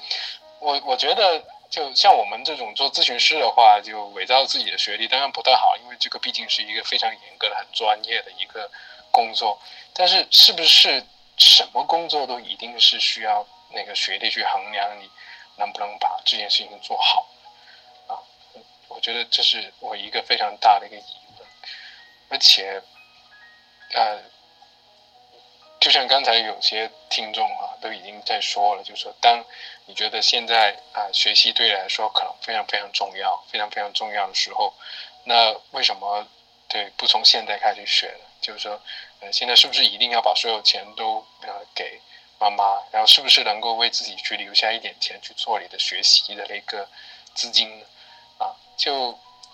我我觉得，就像我们这种做咨询师的话，就伪造自己的学历，当然不太好，因为这个毕竟是一个非常严格的、很专业的一个工作。但是，是不是什么工作都一定是需要那个学历去衡量你能不能把这件事情做好啊？我觉得这是我一个非常大的一个疑问，而且，呃，就像刚才有些听众啊都已经在说了，就是说，当你觉得现在啊学习对你来说可能非常非常重要，非常非常重要的时候，那为什么对，不从现在开始学了，就是说，呃，现在是不是一定要把所有钱都呃给妈妈，然后是不是能够为自己去留下一点钱去做你的学习的那个资金呢？就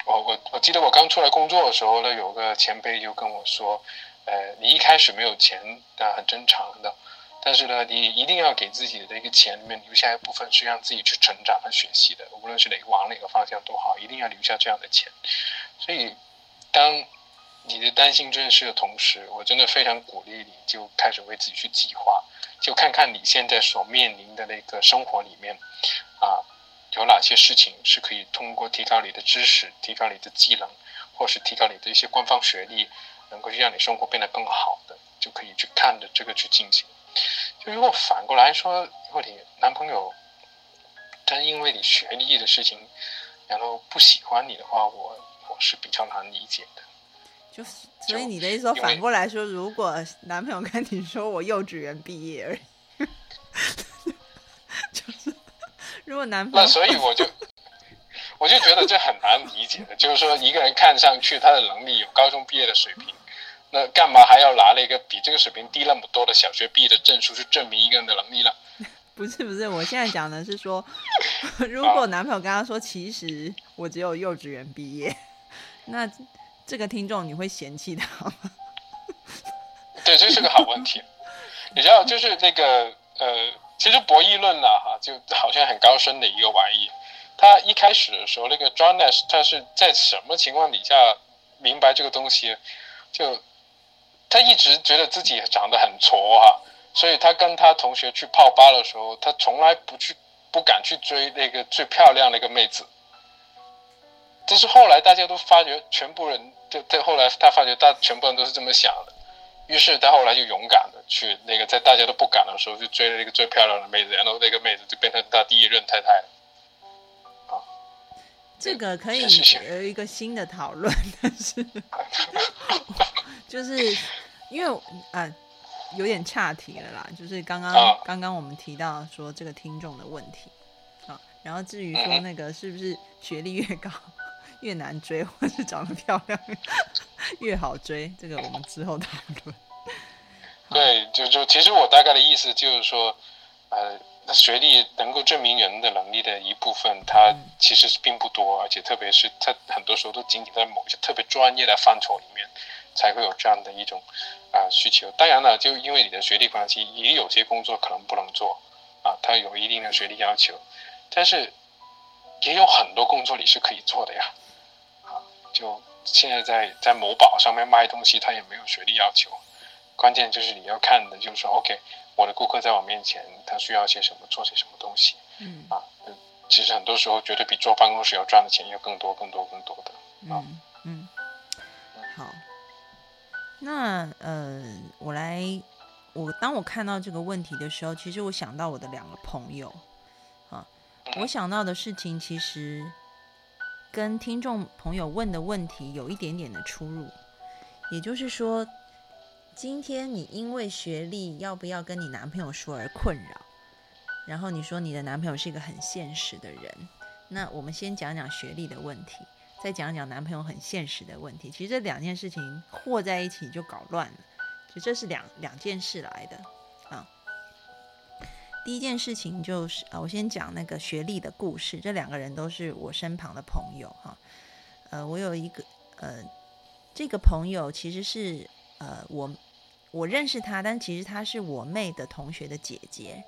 我我我记得我刚出来工作的时候呢，有个前辈就跟我说，呃，你一开始没有钱那，很正常的。但是呢，你一定要给自己的一个钱里面留下一部分，是让自己去成长和学习的。无论是哪个往哪个方向都好，一定要留下这样的钱。所以，当你的担心这件事的同时，我真的非常鼓励你，就开始为自己去计划，就看看你现在所面临的那个生活里面，啊，有哪些事情是可以通过提高你的知识、提高你的技能，或是提高你的一些官方学历，能够去让你生活变得更好的，就可以去看着这个去进行。就如果反过来说，如果你男朋友，他因为你学历的事情，然后不喜欢你的话，我我是比较难理解的。就是，所以你的意思说，反过来说，如果男朋友跟你说我幼稚园毕业而已 就是如果男朋友，那所以我就 我就觉得这很难理解的，就是说一个人看上去他的能力有高中毕业的水平。那干嘛还要拿了一个比这个水平低那么多的小学毕业的证书去证明一个人的能力呢？不是不是，我现在讲的是说，如果男朋友跟他说，其实我只有幼稚园毕业，那这个听众你会嫌弃他吗？对，这是个好问题。你知道，就是那个呃，其实博弈论呢，哈，就好像很高深的一个玩意。他一开始的时候，那个 John Nash 他是在什么情况底下明白这个东西？就他一直觉得自己长得很矬哈，所以他跟他同学去泡吧的时候，他从来不去不敢去追那个最漂亮的一个妹子。但是后来大家都发觉，全部人就对后来他发觉，大全部人都是这么想的，于是他后来就勇敢的去那个在大家都不敢的时候，就追了一个最漂亮的妹子，然后那个妹子就变成他第一任太太。啊，这个可以有一个新的讨论，但是。就是因为啊，有点岔题了啦。就是刚刚刚刚我们提到说这个听众的问题啊，然后至于说那个是不是学历越高越难追，或是长得漂亮越好追，这个我们之后讨论。对，就就其实我大概的意思就是说，呃，那学历能够证明人的能力的一部分，它其实并不多，而且特别是它很多时候都仅仅在某些特别专业的范畴里面。才会有这样的一种啊需求。当然了，就因为你的学历关系，也有些工作可能不能做啊，它有一定的学历要求。但是也有很多工作你是可以做的呀，啊，就现在在在某宝上面卖东西，它也没有学历要求。关键就是你要看的，就是说，OK，我的顾客在我面前，他需要些什么，做些什么东西。嗯啊，其实很多时候绝对比坐办公室要赚的钱要更多、更多、更多的。嗯嗯，好。那呃，我来，我当我看到这个问题的时候，其实我想到我的两个朋友，啊，我想到的事情其实跟听众朋友问的问题有一点点的出入。也就是说，今天你因为学历要不要跟你男朋友说而困扰，然后你说你的男朋友是一个很现实的人，那我们先讲讲学历的问题。再讲讲男朋友很现实的问题，其实这两件事情和在一起就搞乱了，就这是两两件事来的啊。第一件事情就是啊，我先讲那个学历的故事，这两个人都是我身旁的朋友哈。呃，我有一个呃，这个朋友其实是呃我我认识他，但其实他是我妹的同学的姐姐，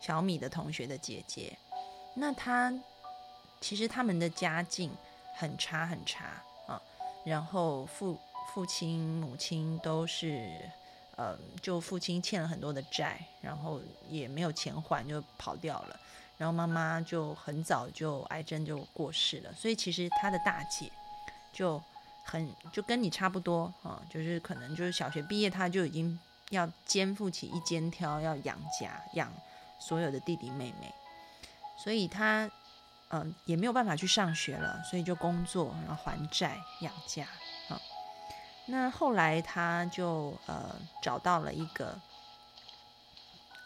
小米的同学的姐姐。那他其实他们的家境。很差很差啊，然后父父亲母亲都是，呃，就父亲欠了很多的债，然后也没有钱还，就跑掉了。然后妈妈就很早就癌症就过世了，所以其实他的大姐就很就跟你差不多啊，就是可能就是小学毕业他就已经要肩负起一肩挑，要养家养所有的弟弟妹妹，所以他。嗯，也没有办法去上学了，所以就工作，然后还债养家啊。那后来他就呃找到了一个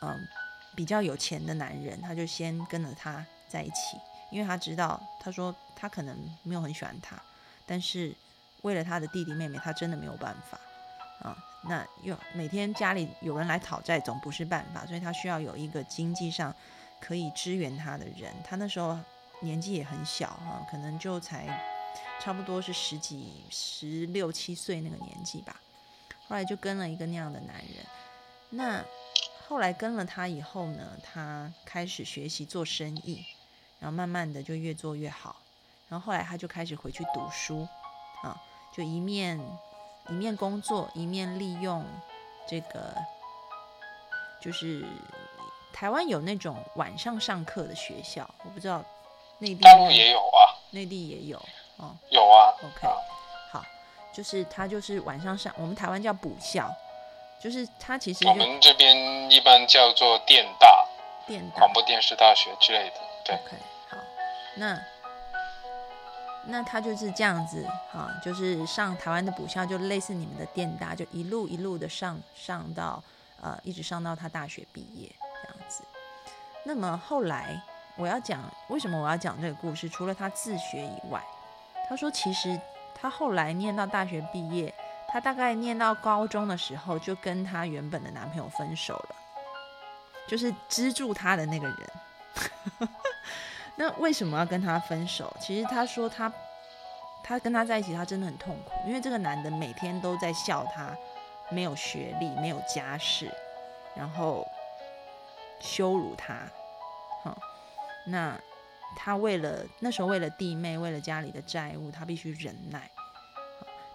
嗯比较有钱的男人，他就先跟了他在一起，因为他知道他说他可能没有很喜欢他，但是为了他的弟弟妹妹，他真的没有办法啊。那又每天家里有人来讨债，总不是办法，所以他需要有一个经济上可以支援他的人。他那时候年纪也很小哈，可能就才差不多是十几、十六七岁那个年纪吧。后来就跟了一个那样的男人。那后来跟了他以后呢，他开始学习做生意，然后慢慢的就越做越好。然后后来他就开始回去读书啊，就一面。一面工作，一面利用这个，就是台湾有那种晚上上课的学校，我不知道内地大陆也有啊，内地也有哦，有啊。OK，好，就是他就是晚上上，我们台湾叫补校，就是他其实我们这边一般叫做电大，电大广播电视大学之类的，对。OK，好，那。那他就是这样子啊，就是上台湾的补校，就类似你们的电大，就一路一路的上上到呃，一直上到他大学毕业这样子。那么后来我要讲为什么我要讲这个故事，除了他自学以外，他说其实他后来念到大学毕业，他大概念到高中的时候就跟他原本的男朋友分手了，就是资助他的那个人。那为什么要跟他分手？其实他说他，他跟他在一起，他真的很痛苦，因为这个男的每天都在笑他没有学历、没有家世，然后羞辱他。好，那他为了那时候为了弟妹、为了家里的债务，他必须忍耐。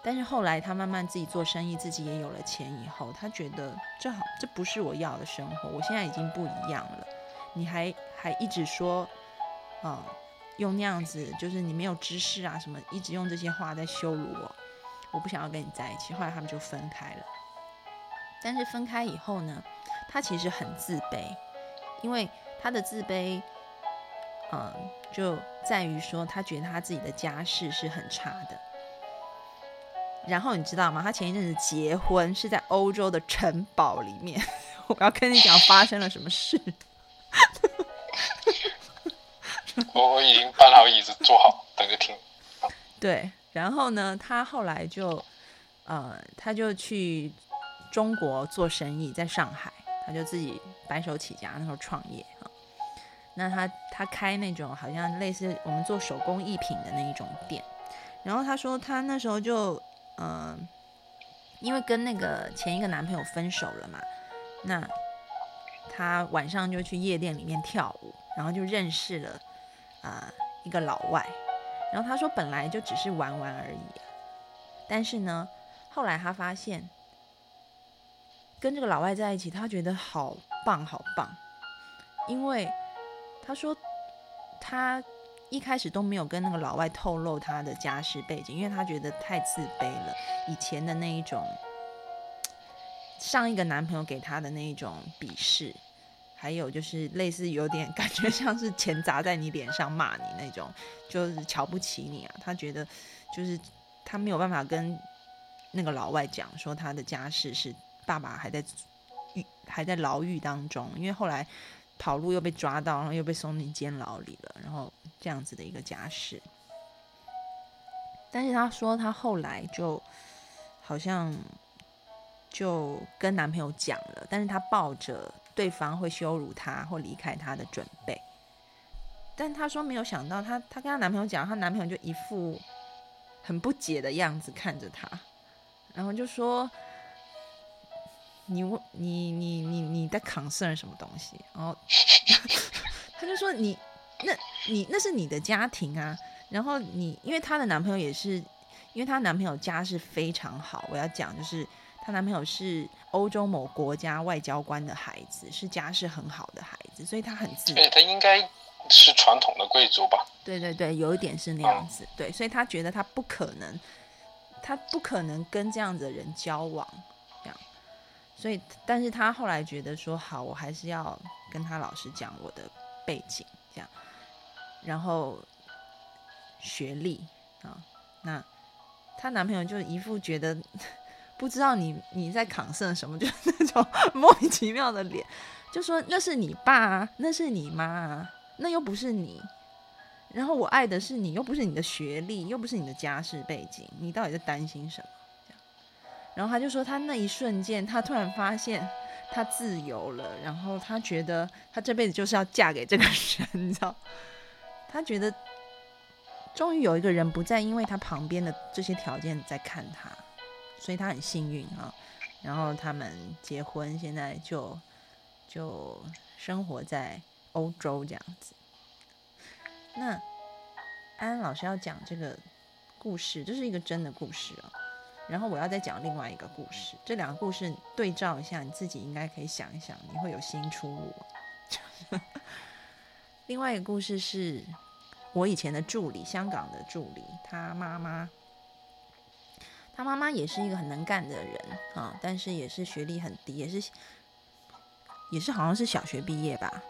但是后来他慢慢自己做生意，自己也有了钱以后，他觉得这好，这不是我要的生活，我现在已经不一样了。你还还一直说。嗯，用那样子，就是你没有知识啊，什么，一直用这些话在羞辱我，我不想要跟你在一起。后来他们就分开了。但是分开以后呢，他其实很自卑，因为他的自卑，嗯，就在于说他觉得他自己的家世是很差的。然后你知道吗？他前一阵子结婚是在欧洲的城堡里面，我要跟你讲发生了什么事。我 我已经搬好椅子坐好，等着听。对，然后呢，他后来就，呃，他就去中国做生意，在上海，他就自己白手起家，那时候创业啊。那他他开那种好像类似我们做手工艺品的那一种店。然后他说他那时候就，嗯，因为跟那个前一个男朋友分手了嘛，那他晚上就去夜店里面跳舞，然后就认识了。啊，一个老外，然后他说本来就只是玩玩而已，但是呢，后来他发现跟这个老外在一起，他觉得好棒好棒，因为他说他一开始都没有跟那个老外透露他的家世背景，因为他觉得太自卑了，以前的那一种上一个男朋友给他的那一种鄙视。还有就是类似有点 感觉像是钱砸在你脸上骂你那种，就是瞧不起你啊。他觉得就是他没有办法跟那个老外讲说他的家世是爸爸还在还在牢狱当中，因为后来跑路又被抓到，然后又被送进监牢里了，然后这样子的一个家世。但是他说他后来就好像就跟男朋友讲了，但是他抱着。对方会羞辱她或离开她的准备，但她说没有想到，她她跟她男朋友讲，她男朋友就一副很不解的样子看着她，然后就说：“你问你你你你在扛胜什么东西？”然后 她就说：“你那你那是你的家庭啊，然后你因为她的男朋友也是，因为她男朋友家是非常好，我要讲就是。”她男朋友是欧洲某国家外交官的孩子，是家世很好的孩子，所以他很自。对，他应该是传统的贵族吧？对对对，有一点是那样子。对，所以他觉得他不可能，他不可能跟这样子的人交往，这样。所以，但是他后来觉得说，好，我还是要跟他老师讲我的背景，这样。然后学历啊，那她男朋友就一副觉得。不知道你你在扛胜什么，就是那种莫名其妙的脸，就说那是你爸，那是你妈，那又不是你。然后我爱的是你，又不是你的学历，又不是你的家世背景，你到底在担心什么？然后他就说，他那一瞬间，他突然发现他自由了，然后他觉得他这辈子就是要嫁给这个人，你知道？他觉得终于有一个人不再因为他旁边的这些条件在看他，所以他很幸运啊。然后他们结婚，现在就就生活在欧洲这样子。那安安老师要讲这个故事，这是一个真的故事哦。然后我要再讲另外一个故事，这两个故事对照一下，你自己应该可以想一想，你会有新出路。另外一个故事是我以前的助理，香港的助理，他妈妈。他妈妈也是一个很能干的人啊，但是也是学历很低，也是也是好像是小学毕业吧。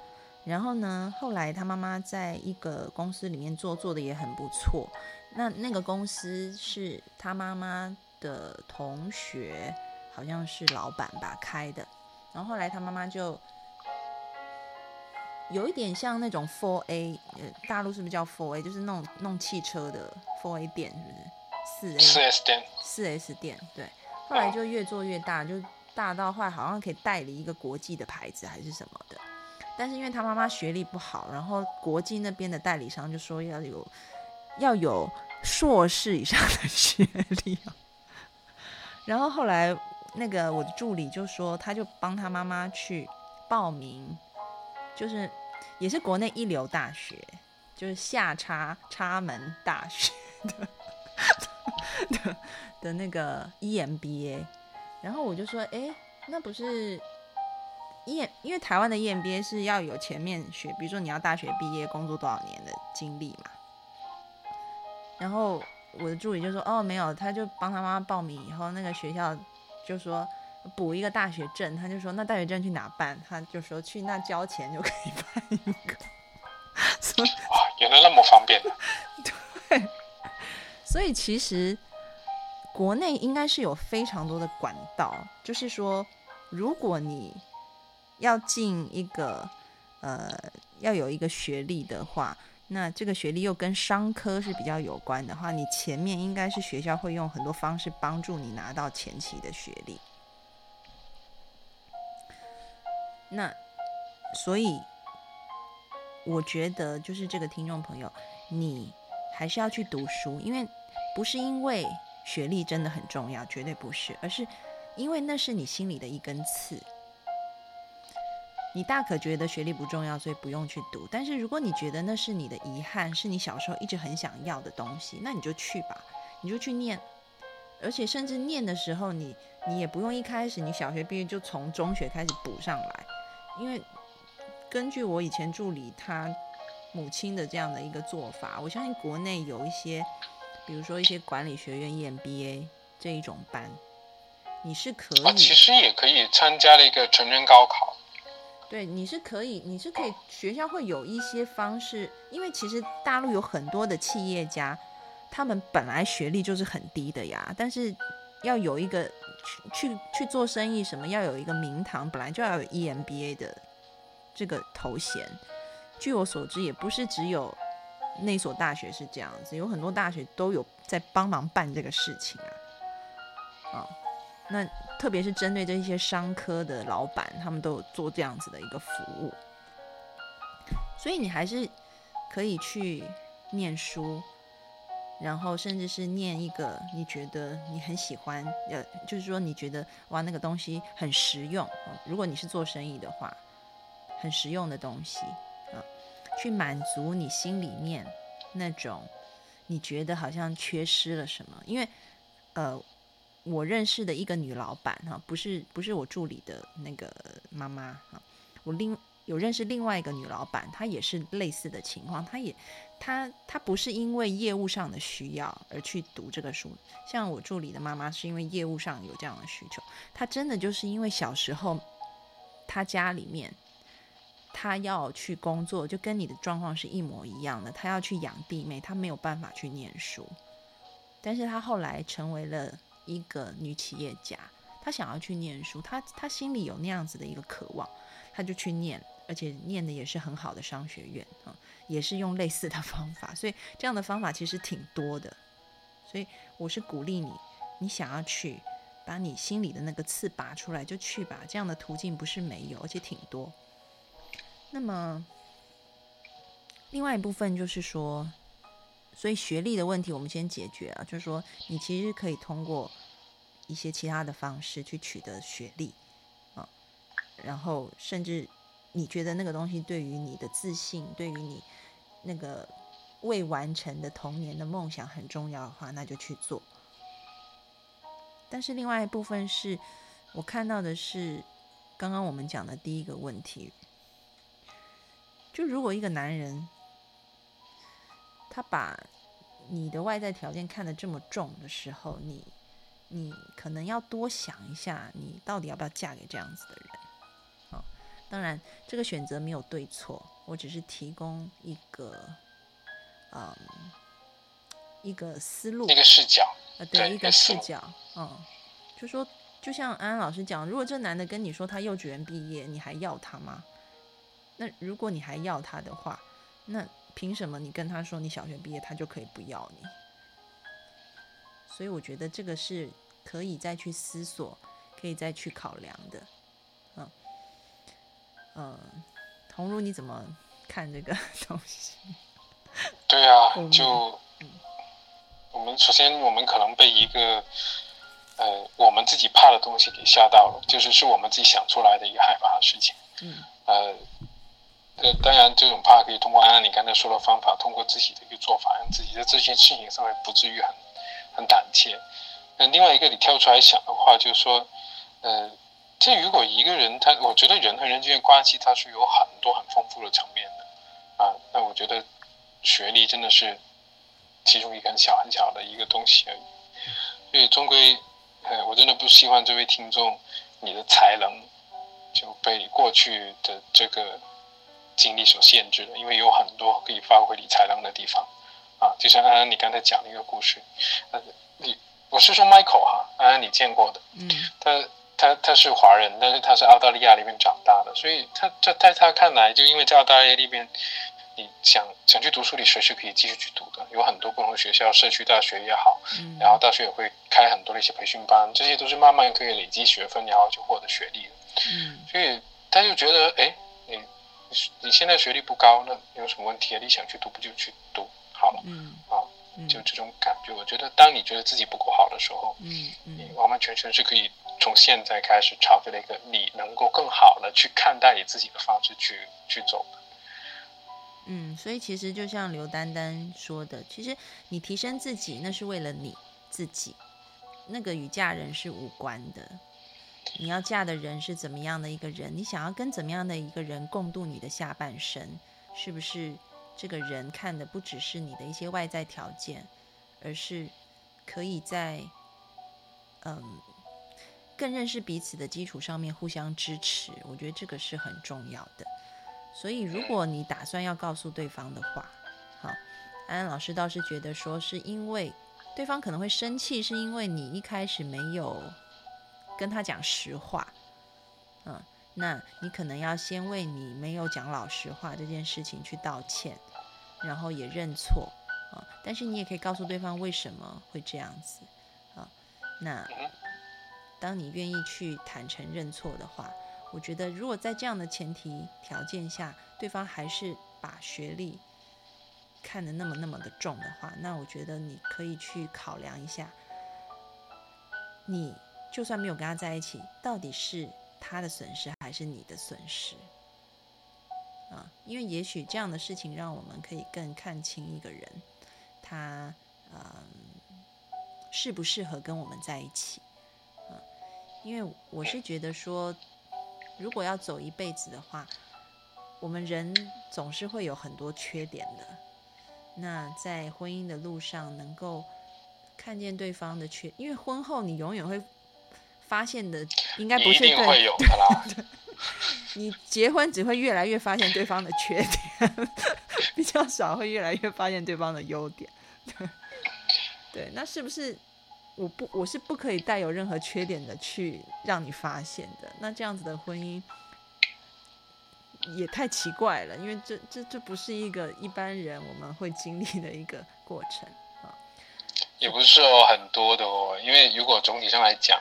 然后呢，后来他妈妈在一个公司里面做，做的也很不错。那那个公司是他妈妈的同学，好像是老板吧开的。然后后来他妈妈就有一点像那种 Four A，呃，大陆是不是叫 Four A？就是那种弄汽车的 Four A 店，是不是？四 A 四 S 店，四 S 店，对，后来就越做越大，就大到坏，好像可以代理一个国际的牌子还是什么的。但是因为他妈妈学历不好，然后国际那边的代理商就说要有要有硕士以上的学历。然后后来那个我的助理就说，他就帮他妈妈去报名，就是也是国内一流大学，就是下插插门大学的。的的那个 EMBA，然后我就说，哎，那不是 E，因为台湾的 EMBA 是要有前面学，比如说你要大学毕业，工作多少年的经历嘛。然后我的助理就说，哦，没有，他就帮他妈妈报名以后，那个学校就说补一个大学证，他就说那大学证去哪办？他就说去那交钱就可以办一个。哇，原来那么方便 对。所以其实国内应该是有非常多的管道，就是说，如果你要进一个呃要有一个学历的话，那这个学历又跟商科是比较有关的话，你前面应该是学校会用很多方式帮助你拿到前期的学历。那所以我觉得就是这个听众朋友，你还是要去读书，因为。不是因为学历真的很重要，绝对不是，而是因为那是你心里的一根刺。你大可觉得学历不重要，所以不用去读。但是如果你觉得那是你的遗憾，是你小时候一直很想要的东西，那你就去吧，你就去念。而且甚至念的时候，你你也不用一开始你小学毕业就从中学开始补上来，因为根据我以前助理他母亲的这样的一个做法，我相信国内有一些。比如说一些管理学院 EMBA 这一种班，你是可以，其实也可以参加了一个成人高考。对，你是可以，你是可以，学校会有一些方式，因为其实大陆有很多的企业家，他们本来学历就是很低的呀，但是要有一个去去去做生意什么，要有一个名堂，本来就要有 EMBA 的这个头衔。据我所知，也不是只有。那所大学是这样子，有很多大学都有在帮忙办这个事情啊，啊，那特别是针对这些商科的老板，他们都有做这样子的一个服务，所以你还是可以去念书，然后甚至是念一个你觉得你很喜欢，呃，就是说你觉得哇那个东西很实用，如果你是做生意的话，很实用的东西。去满足你心里面那种你觉得好像缺失了什么？因为呃，我认识的一个女老板哈，不是不是我助理的那个妈妈哈，我另有认识另外一个女老板，她也是类似的情况，她也她她不是因为业务上的需要而去读这个书，像我助理的妈妈是因为业务上有这样的需求，她真的就是因为小时候她家里面。他要去工作，就跟你的状况是一模一样的。他要去养弟妹，他没有办法去念书。但是他后来成为了一个女企业家，他想要去念书，他他心里有那样子的一个渴望，他就去念。而且念的也是很好的商学院啊，也是用类似的方法，所以这样的方法其实挺多的。所以我是鼓励你，你想要去把你心里的那个刺拔出来就去吧，这样的途径不是没有，而且挺多。那么另外一部分就是说，所以学历的问题我们先解决啊，就是说你其实可以通过一些其他的方式去取得学历啊，然后甚至。你觉得那个东西对于你的自信，对于你那个未完成的童年的梦想很重要的话，那就去做。但是另外一部分是我看到的是，刚刚我们讲的第一个问题，就如果一个男人他把你的外在条件看得这么重的时候，你你可能要多想一下，你到底要不要嫁给这样子的人。当然，这个选择没有对错，我只是提供一个，嗯，一个思路，一个视角，呃，对，一个视角，嗯，就说，就像安安老师讲，如果这男的跟你说他幼稚园毕业，你还要他吗？那如果你还要他的话，那凭什么你跟他说你小学毕业，他就可以不要你？所以我觉得这个是可以再去思索，可以再去考量的。嗯嗯，红如你怎么看这个 东西？对啊，就我们首先我们可能被一个呃我们自己怕的东西给吓到了，就是是我们自己想出来的一个害怕的事情。嗯，呃，呃，当然这种怕可以通过安安你刚才说的方法，通过自己的一个做法，让自己在这件事情上面不至于很很胆怯。那另外一个你跳出来想的话，就是说，呃。这如果一个人他，我觉得人和人之间关系，它是有很多很丰富的层面的，啊，那我觉得学历真的是其中一个很小很小的一个东西而已。所以终归，呃，我真的不希望这位听众你的才能就被过去的这个经历所限制的，因为有很多可以发挥理财能的地方，啊，就像安安你刚才讲的一个故事，呃，你我是说 Michael 哈，安安你见过的，嗯，他。他他是华人，但是他是澳大利亚那边长大的，所以他在在他看来，就因为在澳大利亚那边，你想想去读书，你随时可以继续去读的，有很多不同学校，社区大学也好，然后大学也会开很多的一些培训班，这些都是慢慢可以累积学分，然后就获得学历的。嗯，所以他就觉得，哎，你你现在学历不高，那有什么问题啊？你想去读，不就去读好了？嗯，啊，就这种感觉，我觉得当你觉得自己不够好的时候，嗯嗯，你完完全全是可以。从现在开始，朝着那个你能够更好的去看待你自己的方式去去走。嗯，所以其实就像刘丹丹说的，其实你提升自己，那是为了你自己，那个与嫁人是无关的。你要嫁的人是怎么样的一个人？你想要跟怎么样的一个人共度你的下半生？是不是这个人看的不只是你的一些外在条件，而是可以在嗯。更认识彼此的基础上面互相支持，我觉得这个是很重要的。所以，如果你打算要告诉对方的话，好，安安老师倒是觉得说，是因为对方可能会生气，是因为你一开始没有跟他讲实话，嗯，那你可能要先为你没有讲老实话这件事情去道歉，然后也认错啊。但是你也可以告诉对方为什么会这样子啊，那。当你愿意去坦诚认错的话，我觉得如果在这样的前提条件下，对方还是把学历看得那么那么的重的话，那我觉得你可以去考量一下，你就算没有跟他在一起，到底是他的损失还是你的损失啊？因为也许这样的事情让我们可以更看清一个人，他嗯适不适合跟我们在一起。因为我是觉得说，如果要走一辈子的话，我们人总是会有很多缺点的。那在婚姻的路上，能够看见对方的缺，因为婚后你永远会发现的，应该不是对，会有 的啦。你结婚只会越来越发现对方的缺点，比较少会越来越发现对方的优点。对，那是不是？我不，我是不可以带有任何缺点的去让你发现的。那这样子的婚姻，也太奇怪了，因为这这这不是一个一般人我们会经历的一个过程啊。也不是哦，很多的哦，因为如果总体上来讲，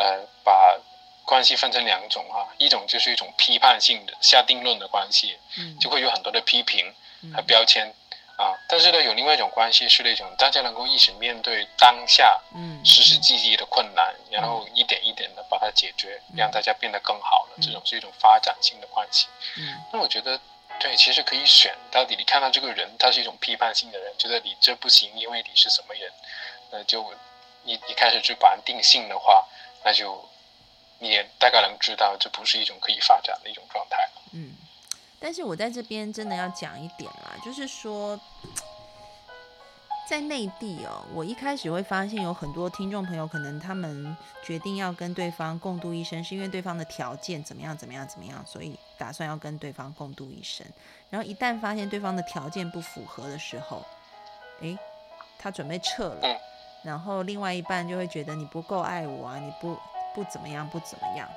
呃，把关系分成两种哈，一种就是一种批判性的下定论的关系，嗯就会有很多的批评和嗯标签啊。但是呢，有另外一种关系是那种大家能够一起面对当下嗯实实际际的困难，然后一点一点的把它解决，嗯让大家变得更好了。嗯这种是一种发展性的关系。嗯那我觉得，对，其实可以选到底你看到这个人，他是一种批判性的人，觉得你这不行，因为你是什么人，那就你一开始就把人定性的话，那就你也大概能知道这不是一种可以发展的一种状态。嗯，但是我在这边真的要讲一点啦，就是说，在内地哦，我一开始会发现有很多听众朋友，可能他们决定要跟对方共度一生，是因为对方的条件怎么样怎么样怎么样，所以打算要跟对方共度一生。然后一旦发现对方的条件不符合的时候，诶，他准备撤了嗯，然后另外一半就会觉得你不够爱我啊，你不不怎么样，不怎么样。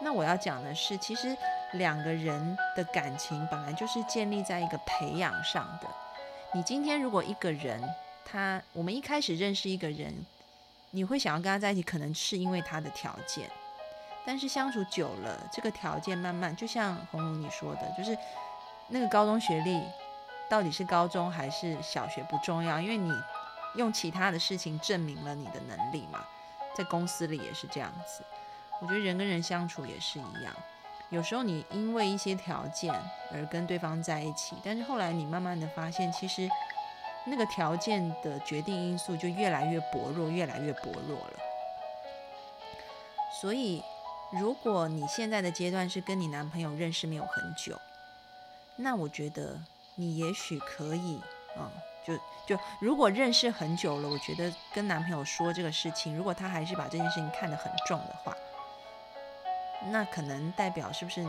那我要讲的是，其实两个人的感情本来就是建立在一个培养上的。你今天如果一个人，他我们一开始认识一个人，你会想要跟他在一起，可能是因为他的条件，但是相处久了，这个条件慢慢，就像红茹你说的，就是那个高中学历到底是高中还是小学不重要，因为你用其他的事情证明了你的能力嘛，在公司里也是这样子。我觉得人跟人相处也是一样，有时候你因为一些条件而跟对方在一起，但是后来你慢慢的发现，其实那个条件的决定因素就越来越薄弱，越来越薄弱了。所以，如果你现在的阶段是跟你男朋友认识没有很久，那我觉得你也许可以，嗯，就就如果认识很久了，我觉得跟男朋友说这个事情，如果他还是把这件事情看得很重的话，那可能代表是不是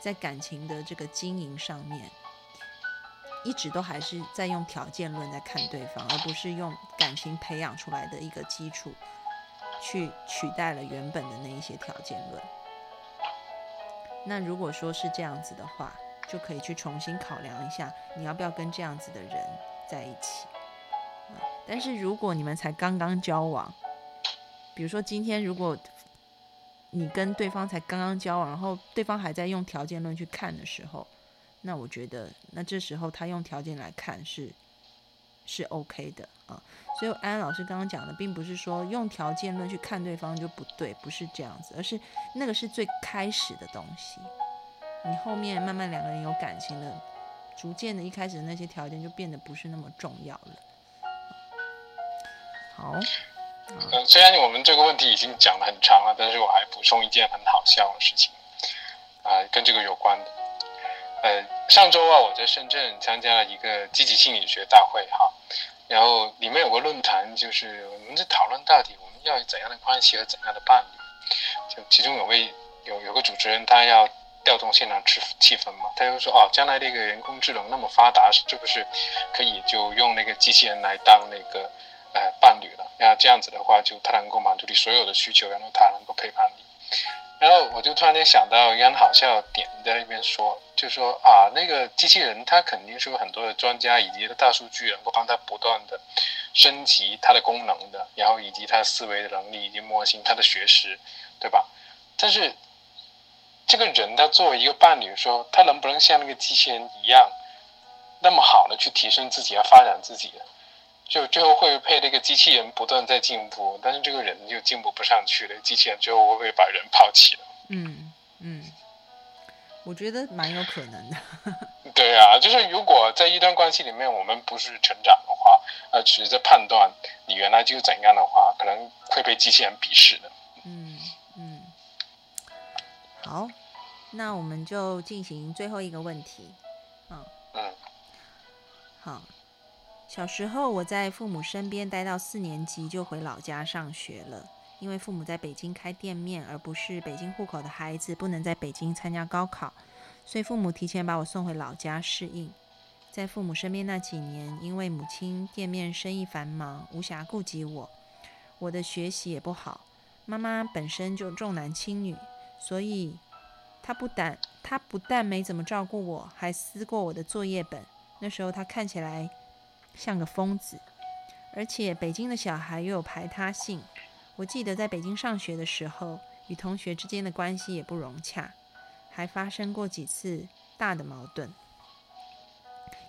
在感情的这个经营上面，一直都还是在用条件论在看对方，而不是用感情培养出来的一个基础去取代了原本的那一些条件论。那如果说是这样子的话，就可以去重新考量一下，你要不要跟这样子的人在一起。啊但是如果你们才刚刚交往，比如说今天如果你跟对方才刚刚交往，然后对方还在用条件论去看的时候，那我觉得，那这时候他用条件来看是是 OK 的啊。所以安安老师刚刚讲的，并不是说用条件论去看对方就不对，不是这样子，而是那个是最开始的东西。你后面慢慢两个人有感情了，逐渐的，一开始的那些条件就变得不是那么重要了。好，嗯，虽然我们这个问题已经讲了很长了，但是我还补充一件很好笑的事情，啊、跟这个有关的。呃，上周啊，我在深圳参加了一个积极心理学大会哈，然后里面有个论坛，就是我们在讨论到底我们要怎样的关系和怎样的伴侣。就其中有位有有个主持人，他要调动现场气气氛嘛，他就说哦，将来这个人工智能那么发达，是不是可以就用那个机器人来当那个呃伴侣了？那这样子的话，就它能够满足你所有的需求，然后它能够陪伴你。然后我就突然间想到一个很好笑点，在那边说，就说啊，那个机器人它肯定是有很多的专家以及大数据能够帮它不断的升级它的功能的，然后以及它思维的能力以及模型它的学识，对吧？但是这个人他作为一个伴侣说，他能不能像那个机器人一样，那么好的去提升自己，要发展自己的？就最后会配那个机器人不断在进步，但是这个人就进步不上去了，机器人最后会不会把人抛弃了？嗯嗯，我觉得蛮有可能的。对啊，就是如果在一段关系里面我们不是成长的话，呃，只是在判断你原来就是怎样的话，可能会被机器人鄙视的。嗯嗯，好，那我们就进行最后一个问题。嗯，嗯好。小时候我在父母身边待到四年级就回老家上学了，因为父母在北京开店面，而不是北京户口的孩子不能在北京参加高考，所以父母提前把我送回老家适应。在父母身边那几年，因为母亲店面生意繁忙，无暇顾及我，我的学习也不好。妈妈本身就重男轻女，所以他不但他不但没怎么照顾我，还撕过我的作业本。那时候他看起来像个疯子，而且北京的小孩又有排他性。我记得在北京上学的时候，与同学之间的关系也不融洽，还发生过几次大的矛盾。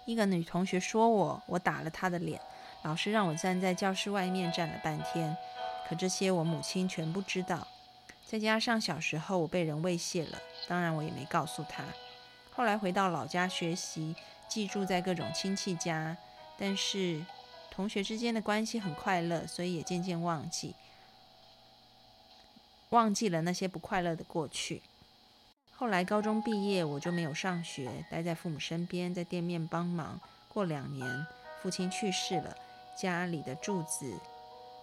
一个女同学说我，我打了她的脸，老师让我站在教室外面站了半天。可这些我母亲全不知道。再加上小时候我被人威胁了，当然我也没告诉他。后来回到老家学习，寄住在各种亲戚家，但是同学之间的关系很快乐，所以也渐渐忘记。忘记了那些不快乐的过去。后来高中毕业，我就没有上学，待在父母身边，在店面帮忙。过两年，父亲去世了，家里的柱子，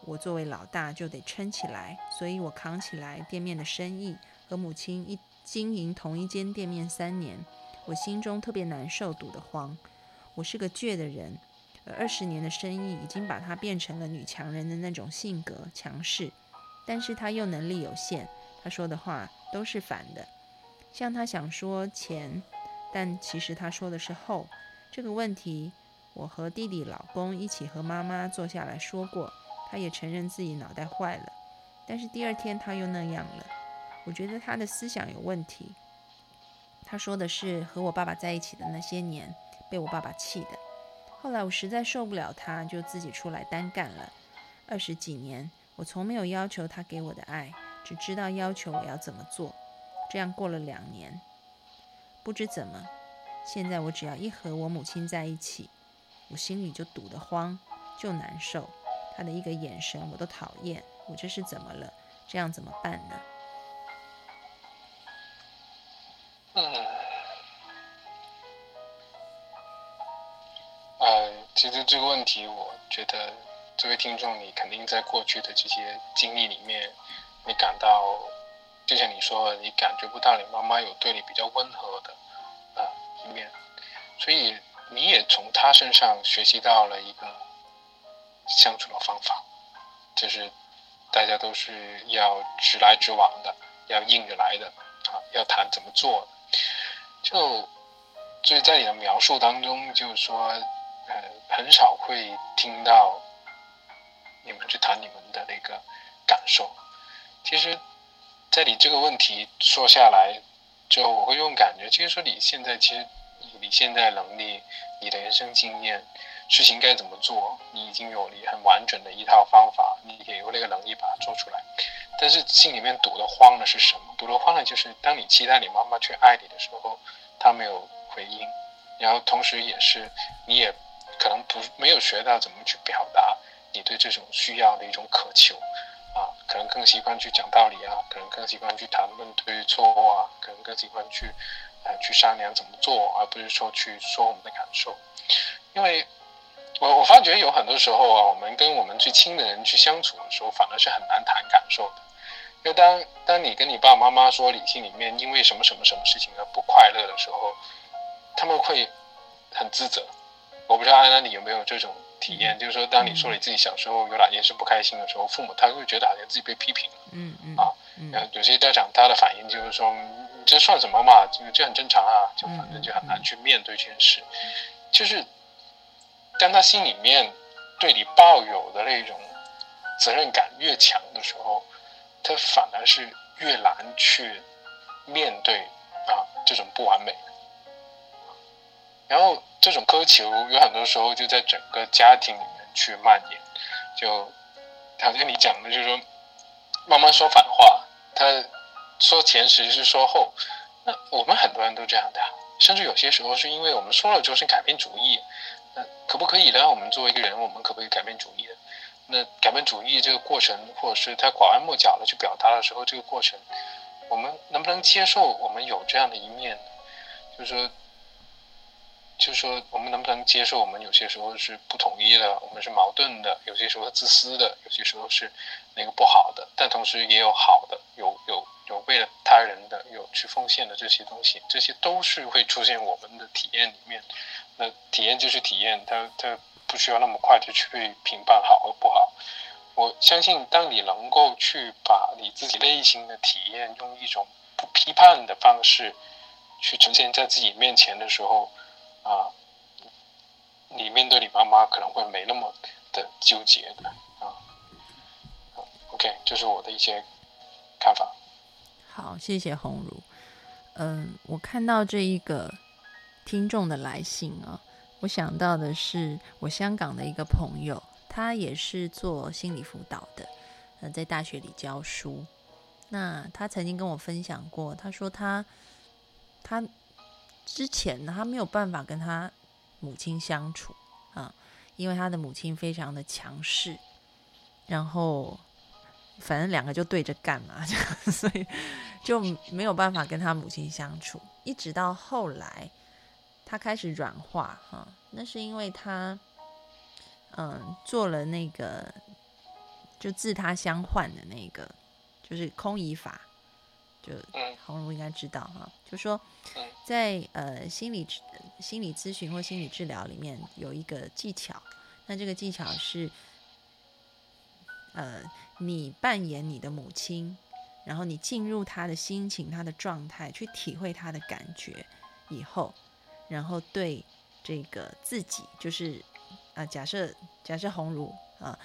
我作为老大就得撑起来，所以我扛起来店面的生意，和母亲一经营同一间店面三年。我心中特别难受，堵得慌。我是个倔的人，而二十年的生意已经把他变成了女强人的那种性格，强势。但是他又能力有限，他说的话都是反的。像他想说前，但其实他说的是后。这个问题，我和弟弟、老公一起和妈妈坐下来说过，他也承认自己脑袋坏了。但是第二天他又那样了，我觉得他的思想有问题。他说的是和我爸爸在一起的那些年，被我爸爸气的。后来我实在受不了他，就自己出来单干了，二十几年。我从没有要求他给我的爱，只知道要求我要怎么做。这样过了两年，不知怎么，现在我只要一和我母亲在一起，我心里就堵得慌，就难受。他的一个眼神我都讨厌。我这是怎么了？这样怎么办呢？嗯，其实这个问题，我觉得。这位听众，你肯定在过去的这些经历里面，你感到，就像你说，你感觉不到你妈妈有对你比较温和的啊一面，所以你也从她身上学习到了一个相处的方法，就是大家都是要直来直往的，要硬着来的啊，要谈怎么做，就所以在你的描述当中，就是说，呃，很少会听到。你们去谈你们的那个感受。其实，在你这个问题说下来之后，我会用感觉，其实说你现在其实你现在能力、你的人生经验、事情该怎么做，你已经有你很完整的一套方法，你也有那个能力把它做出来。但是心里面堵得慌的是什么？堵得慌的就是当你期待你妈妈去爱你的时候，她没有回应，然后同时也是你也可能不没有学到怎么去表达。你对这种需要的一种渴求，啊，可能更习惯去讲道理啊，可能更习惯去谈论对错啊，可能更习惯去，呃，去商量怎么做，而不是说去说我们的感受。因为，我我发觉有很多时候啊，我们跟我们最亲的人去相处的时候，反而是很难谈感受的。因为当当你跟你爸爸妈妈说理性里面因为什么什么什么事情而不快乐的时候，他们会很自责。我不知道安安你有没有这种。体验就是说，当你说你自己小时候有哪件事不开心的时候，父母他会觉得好像自己被批评了。嗯嗯。啊，有些家长他的反应就是说，这算什么嘛？这这很正常啊，就反正就很难去面对这件事。就是当他心里面对你抱有的那种责任感越强的时候，他反而是越难去面对啊这种不完美。然后这种苛求有很多时候就在整个家庭里面去蔓延，就好像你讲的，就是说妈妈说反话，他说前实是说后，那我们很多人都这样的，甚至有些时候是因为我们说了之后是改变主意，那可不可以呢？我们作为一个人，我们可不可以改变主意的？那改变主意这个过程，或者是他拐弯抹角的去表达的时候，这个过程，我们能不能接受我们有这样的一面？就是说。就是说，我们能不能接受我们有些时候是不统一的，我们是矛盾的，有些时候自私的，有些时候是那个不好的，但同时也有好的，有有有为了他人的，有去奉献的这些东西，这些都是会出现我们的体验里面。那体验就是体验，它它不需要那么快就去评判好和不好。我相信，当你能够去把你自己内心的体验用一种不批判的方式。去呈现在自己面前的时候，啊，你面对你妈妈可能会没那么的纠结的啊。OK，这是我的一些看法。好，谢谢红茹。嗯，我看到这一个听众的来信啊，我想到的是我香港的一个朋友，他也是做心理辅导的，呃，在大学里教书。那他曾经跟我分享过，他说他他之前呢，他没有办法跟他母亲相处啊，因为他的母亲非常的强势，然后反正两个就对着干嘛，所以就没有办法跟他母亲相处。一直到后来，他开始软化哈，那是因为他嗯做了那个就自他相换的那个。就是空移法，就红茹应该知道哈。就说在呃心理心理咨询或心理治疗里面有一个技巧，那这个技巧是呃你扮演你的母亲，然后你进入他的心情、他的状态，去体会他的感觉以后，然后对这个自己，就是啊假设假设红儒啊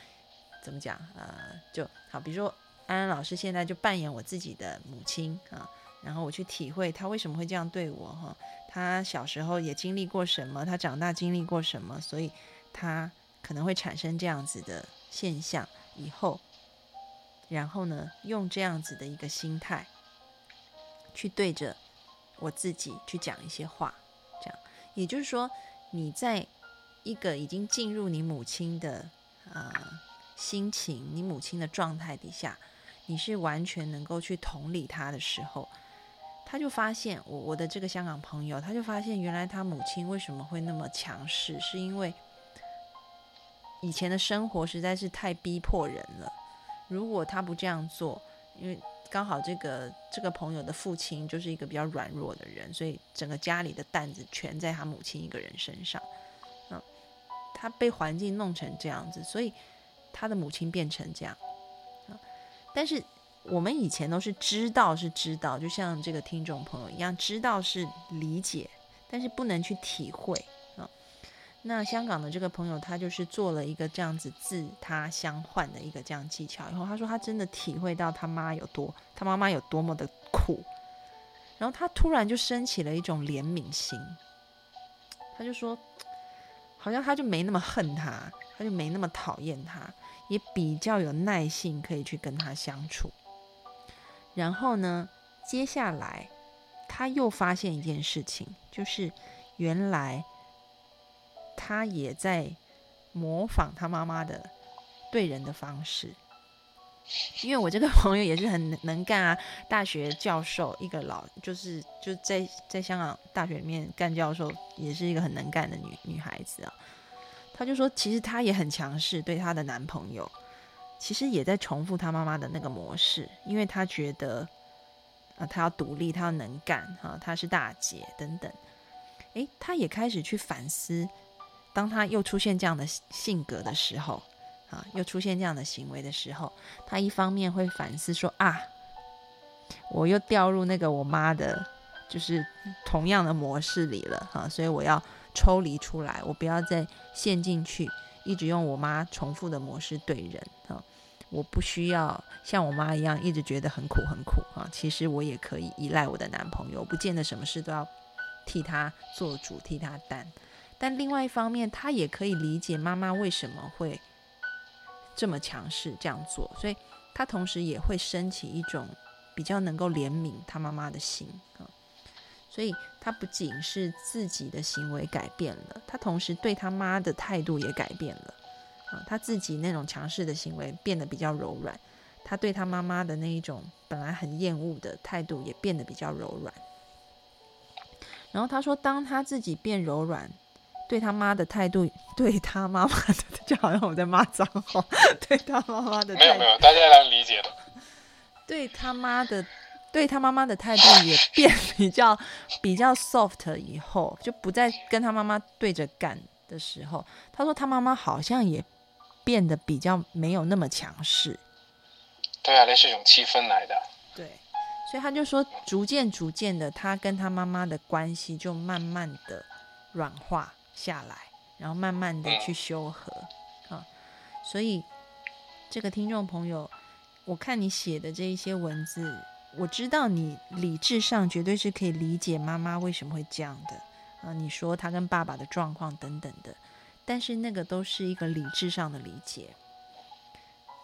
怎么讲呃就好，比如说。安安老师现在就扮演我自己的母亲啊，然后我去体会他为什么会这样对我哈，他小时候也经历过什么，他长大经历过什么，所以他可能会产生这样子的现象。以后，然后呢，用这样子的一个心态去对着我自己去讲一些话，也就是说，你在一个已经进入你母亲的啊心情，你母亲的状态底下。你是完全能够去同理他的时候，他就发现我我的这个香港朋友，他就发现原来他母亲为什么会那么强势，是因为以前的生活实在是太逼迫人了。如果他不这样做，因为刚好这个这个朋友的父亲就是一个比较软弱的人，所以整个家里的担子全在他母亲一个人身上。嗯，他被环境弄成这样子，所以他的母亲变成这样。但是我们以前都是知道是知道，就像这个听众朋友一样，知道是理解，但是不能去体会。那香港的这个朋友，他就是做了一个这样子自他相换的一个这样技巧，以后他说他真的体会到他妈有多，他妈妈有多么的苦，然后他突然就升起了一种怜悯心，他就说，好像他就没那么恨他，他就没那么讨厌他。也比较有耐性，可以去跟他相处。然后呢，接下来他又发现一件事情，就是原来他也在模仿他妈妈的对人的方式。因为我这个朋友也是很能干啊，大学教授，一个老就是就在在香港大学里面干教授，也是一个很能干的女女孩子啊。她就说，其实她也很强势，对她的男朋友，其实也在重复她妈妈的那个模式，因为她觉得，啊，她要独立，她要能干，哈，她是大姐等等。诶，她也开始去反思，当他又出现这样的性格的时候，啊，又出现这样的行为的时候，他一方面会反思说，啊，我又掉入那个我妈的，就是同样的模式里了，哈，所以我要。抽离出来，我不要再陷进去，一直用我妈重复的模式对人啊！我不需要像我妈一样一直觉得很苦很苦啊！其实我也可以依赖我的男朋友，不见得什么事都要替他做主、替他担。但另外一方面，他也可以理解妈妈为什么会这么强势这样做，所以他同时也会升起一种比较能够怜悯他妈妈的心啊！所以。他不仅是自己的行为改变了，他同时对他妈的态度也改变了。啊，他自己那种强势的行为变得比较柔软，他对他妈妈的那一种本来很厌恶的态度也变得比较柔软。然后他说，当他自己变柔软，对他妈的态度，对他妈妈的就好像我在骂脏话，对他妈妈的没有没有，大家能理解的，对他妈的。对他妈妈的态度也变比较比较 soft，以后就不再跟他妈妈对着干的时候，他说他妈妈好像也变得比较没有那么强势。对啊，那是一种气氛来的。对，所以他就说，逐渐逐渐的，他跟他妈妈的关系就慢慢的软化下来，然后慢慢的去修和啊。所以这个听众朋友，我看你写的这一些文字，我知道你理智上绝对是可以理解妈妈为什么会这样的啊。你说他跟爸爸的状况等等的，但是那个都是一个理智上的理解，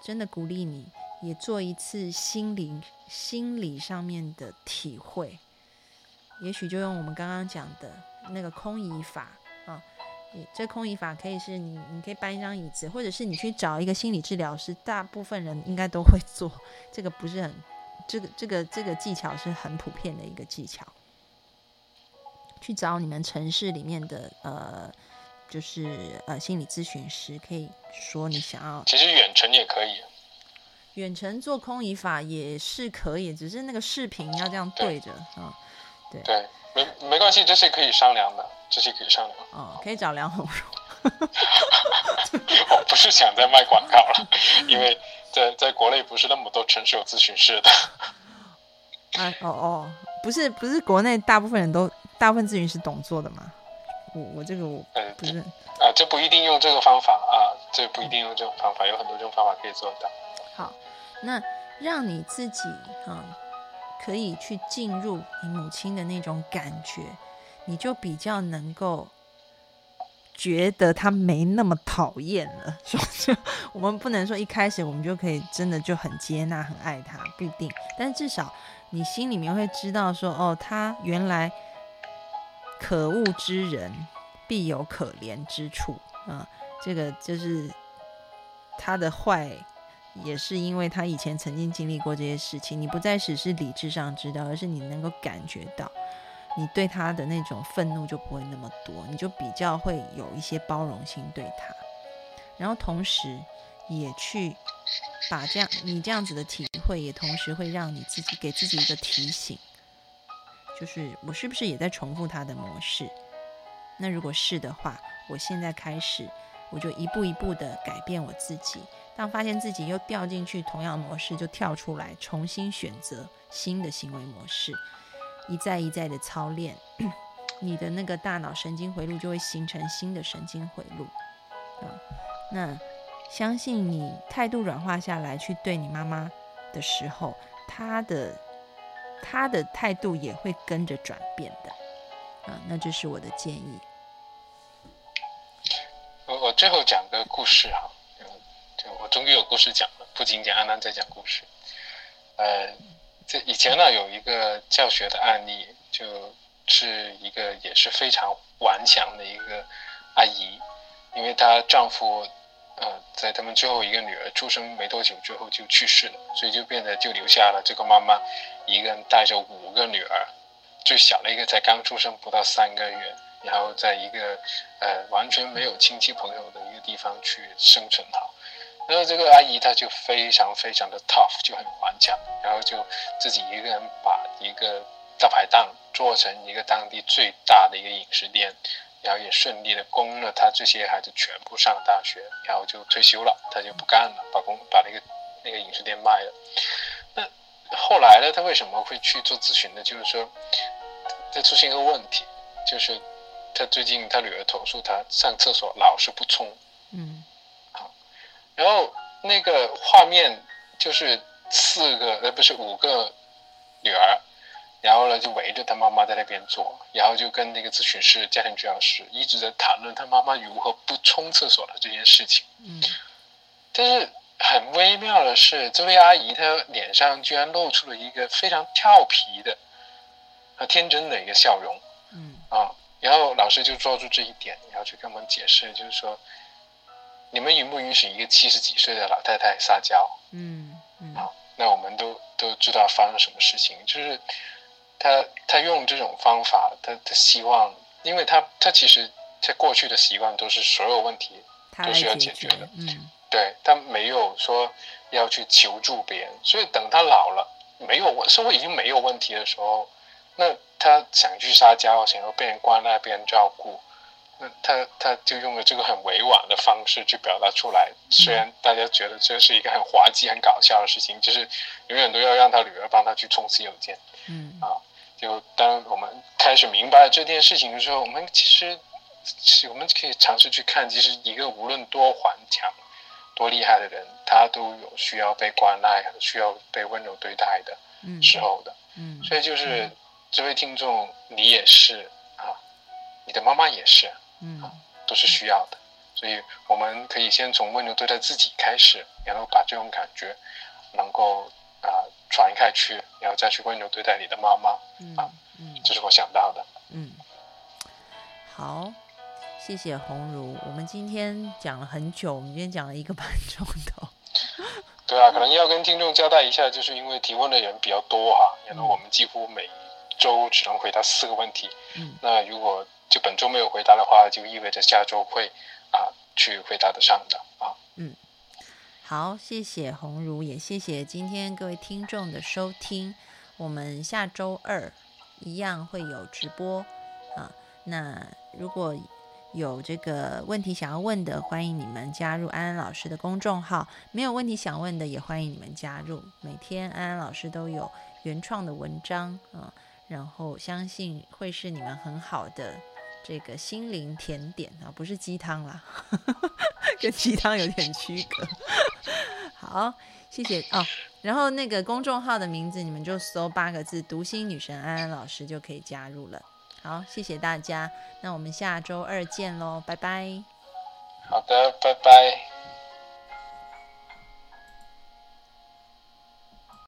真的鼓励你。也做一次心灵、心理上面的体会，也许就用我们刚刚讲的那个空椅法啊，这空椅法可以是你，你可以搬一张椅子，或者是你去找一个心理治疗师，大部分人应该都会做，这个不是很，这个这个这个技巧是很普遍的一个技巧，去找你们城市里面的呃，就是呃心理咨询师，可以说你想要，其实远程也可以。远程做空椅法也是可以，只是那个视频要这样对着啊。对对，没没关系，这是可以商量的，这些可以商量。哦，可以找梁红茹。我不是想再卖广告了，因为在在国内不是那么多城市有咨询师的。哎哦哦，不是不是国内大部分人都大部分咨询师懂做的嘛？我我这个我不是啊，这不一定用这个方法啊，这不一定用这种方法，有很多种方法可以做到。好，那让你自己啊，可以去进入你母亲的那种感觉，你就比较能够觉得他没那么讨厌了。说，我们不能说一开始我们就可以真的就很接纳、很爱他，不一定。但至少你心里面会知道说，哦，他原来可恶之人必有可怜之处啊，这个就是他的坏。也是因为他以前曾经经历过这些事情，你不再只是理智上知道，而是你能够感觉到，你对他的那种愤怒就不会那么多，你就比较会有一些包容心对他，然后同时也去把这样你这样子的体会，也同时会让你自己给自己一个提醒，就是我是不是也在重复他的模式？那如果是的话，我现在开始，我就一步一步的改变我自己。当发现自己又掉进去同样模式，就跳出来，重新选择新的行为模式，一再一再的操练，你的那个大脑神经回路就会形成新的神经回路啊。那相信你态度软化下来，去对你妈妈的时候，她的她的态度也会跟着转变的啊。那这是我的建议。我我最后讲个故事哈。我终于有故事讲了，不仅仅安安在讲故事。呃，这以前呢有一个教学的案例，就是一个也是非常顽强的一个阿姨，因为她丈夫呃在他们最后一个女儿出生没多久之后就去世了，所以就变得就留下了这个妈妈一个人带着五个女儿，最小的一个才刚出生不到三个月，然后在一个呃完全没有亲戚朋友的一个地方去生存好。然后这个阿姨她就非常非常的 tough，就很顽强，然后就自己一个人把一个大排档做成一个当地最大的一个饮食店，然后也顺利的供了她这些孩子全部上大学，然后就退休了，她就不干了，把工把那个那个饮食店卖了。那后来呢，她为什么会去做咨询呢？就是说，这出现一个问题，就是她最近她女儿投诉她上厕所老是不冲，嗯。然后那个画面就是四个呃不是五个女儿，然后呢就围着她妈妈在那边坐，然后就跟那个咨询师、家庭治疗师一直在谈论她妈妈如何不冲厕所的这件事情。嗯，但是很微妙的是，这位阿姨她脸上居然露出了一个非常调皮的和天真的一个笑容。嗯啊，然后老师就抓住这一点，然后去跟我们解释，就是说。你们允不允许一个七十几岁的老太太撒娇？嗯嗯，好，那我们都都知道发生什么事情，就是他他用这种方法，他他希望，因为他他其实在过去的习惯都是所有问题都是要解决的，嗯，对他没有说要去求助别人，所以等他老了没有问生活已经没有问题的时候，那他想去撒娇，想要被人关爱、被人照顾，那他他就用了这个很委婉的方式去表达出来，虽然大家觉得这是一个很滑稽、很搞笑的事情，就是永远都要让他女儿帮他去冲洗邮件。嗯啊，就当我们开始明白这件事情的时候，我们其实我们可以尝试去看，其实一个无论多顽强、多厉害的人，他都有需要被关爱和需要被温柔对待的时候的。嗯，所以就是这位听众，你也是啊，你的妈妈也是，嗯都是需要的。所以我们可以先从温柔对待自己开始，然后把这种感觉能够啊传开去，然后再去温柔对待你的妈妈。嗯嗯这是我想到的。嗯，好，谢谢红茹。我们今天讲了很久，我们今天讲了一个半钟头。对啊，可能要跟听众交代一下，就是因为提问的人比较多哈，然后我们几乎每周只能回答四个问题。嗯那如果就本周没有回答的话，就意味着下周会啊去回答得上的啊。嗯好，谢谢红茹，也谢谢今天各位听众的收听。我们下周二一样会有直播啊。那如果有这个问题想要问的，欢迎你们加入安安老师的公众号；没有问题想问的，也欢迎你们加入。每天安安老师都有原创的文章啊，然后相信会是你们很好的这个心灵甜点啊，不是鸡汤啦，跟鸡汤有点区隔。好，谢谢哦。然后那个公众号的名字，你们就搜八个字“读心女神安安老师”就可以加入了。好，谢谢大家，那我们下周二见喽，拜拜。好的，拜拜。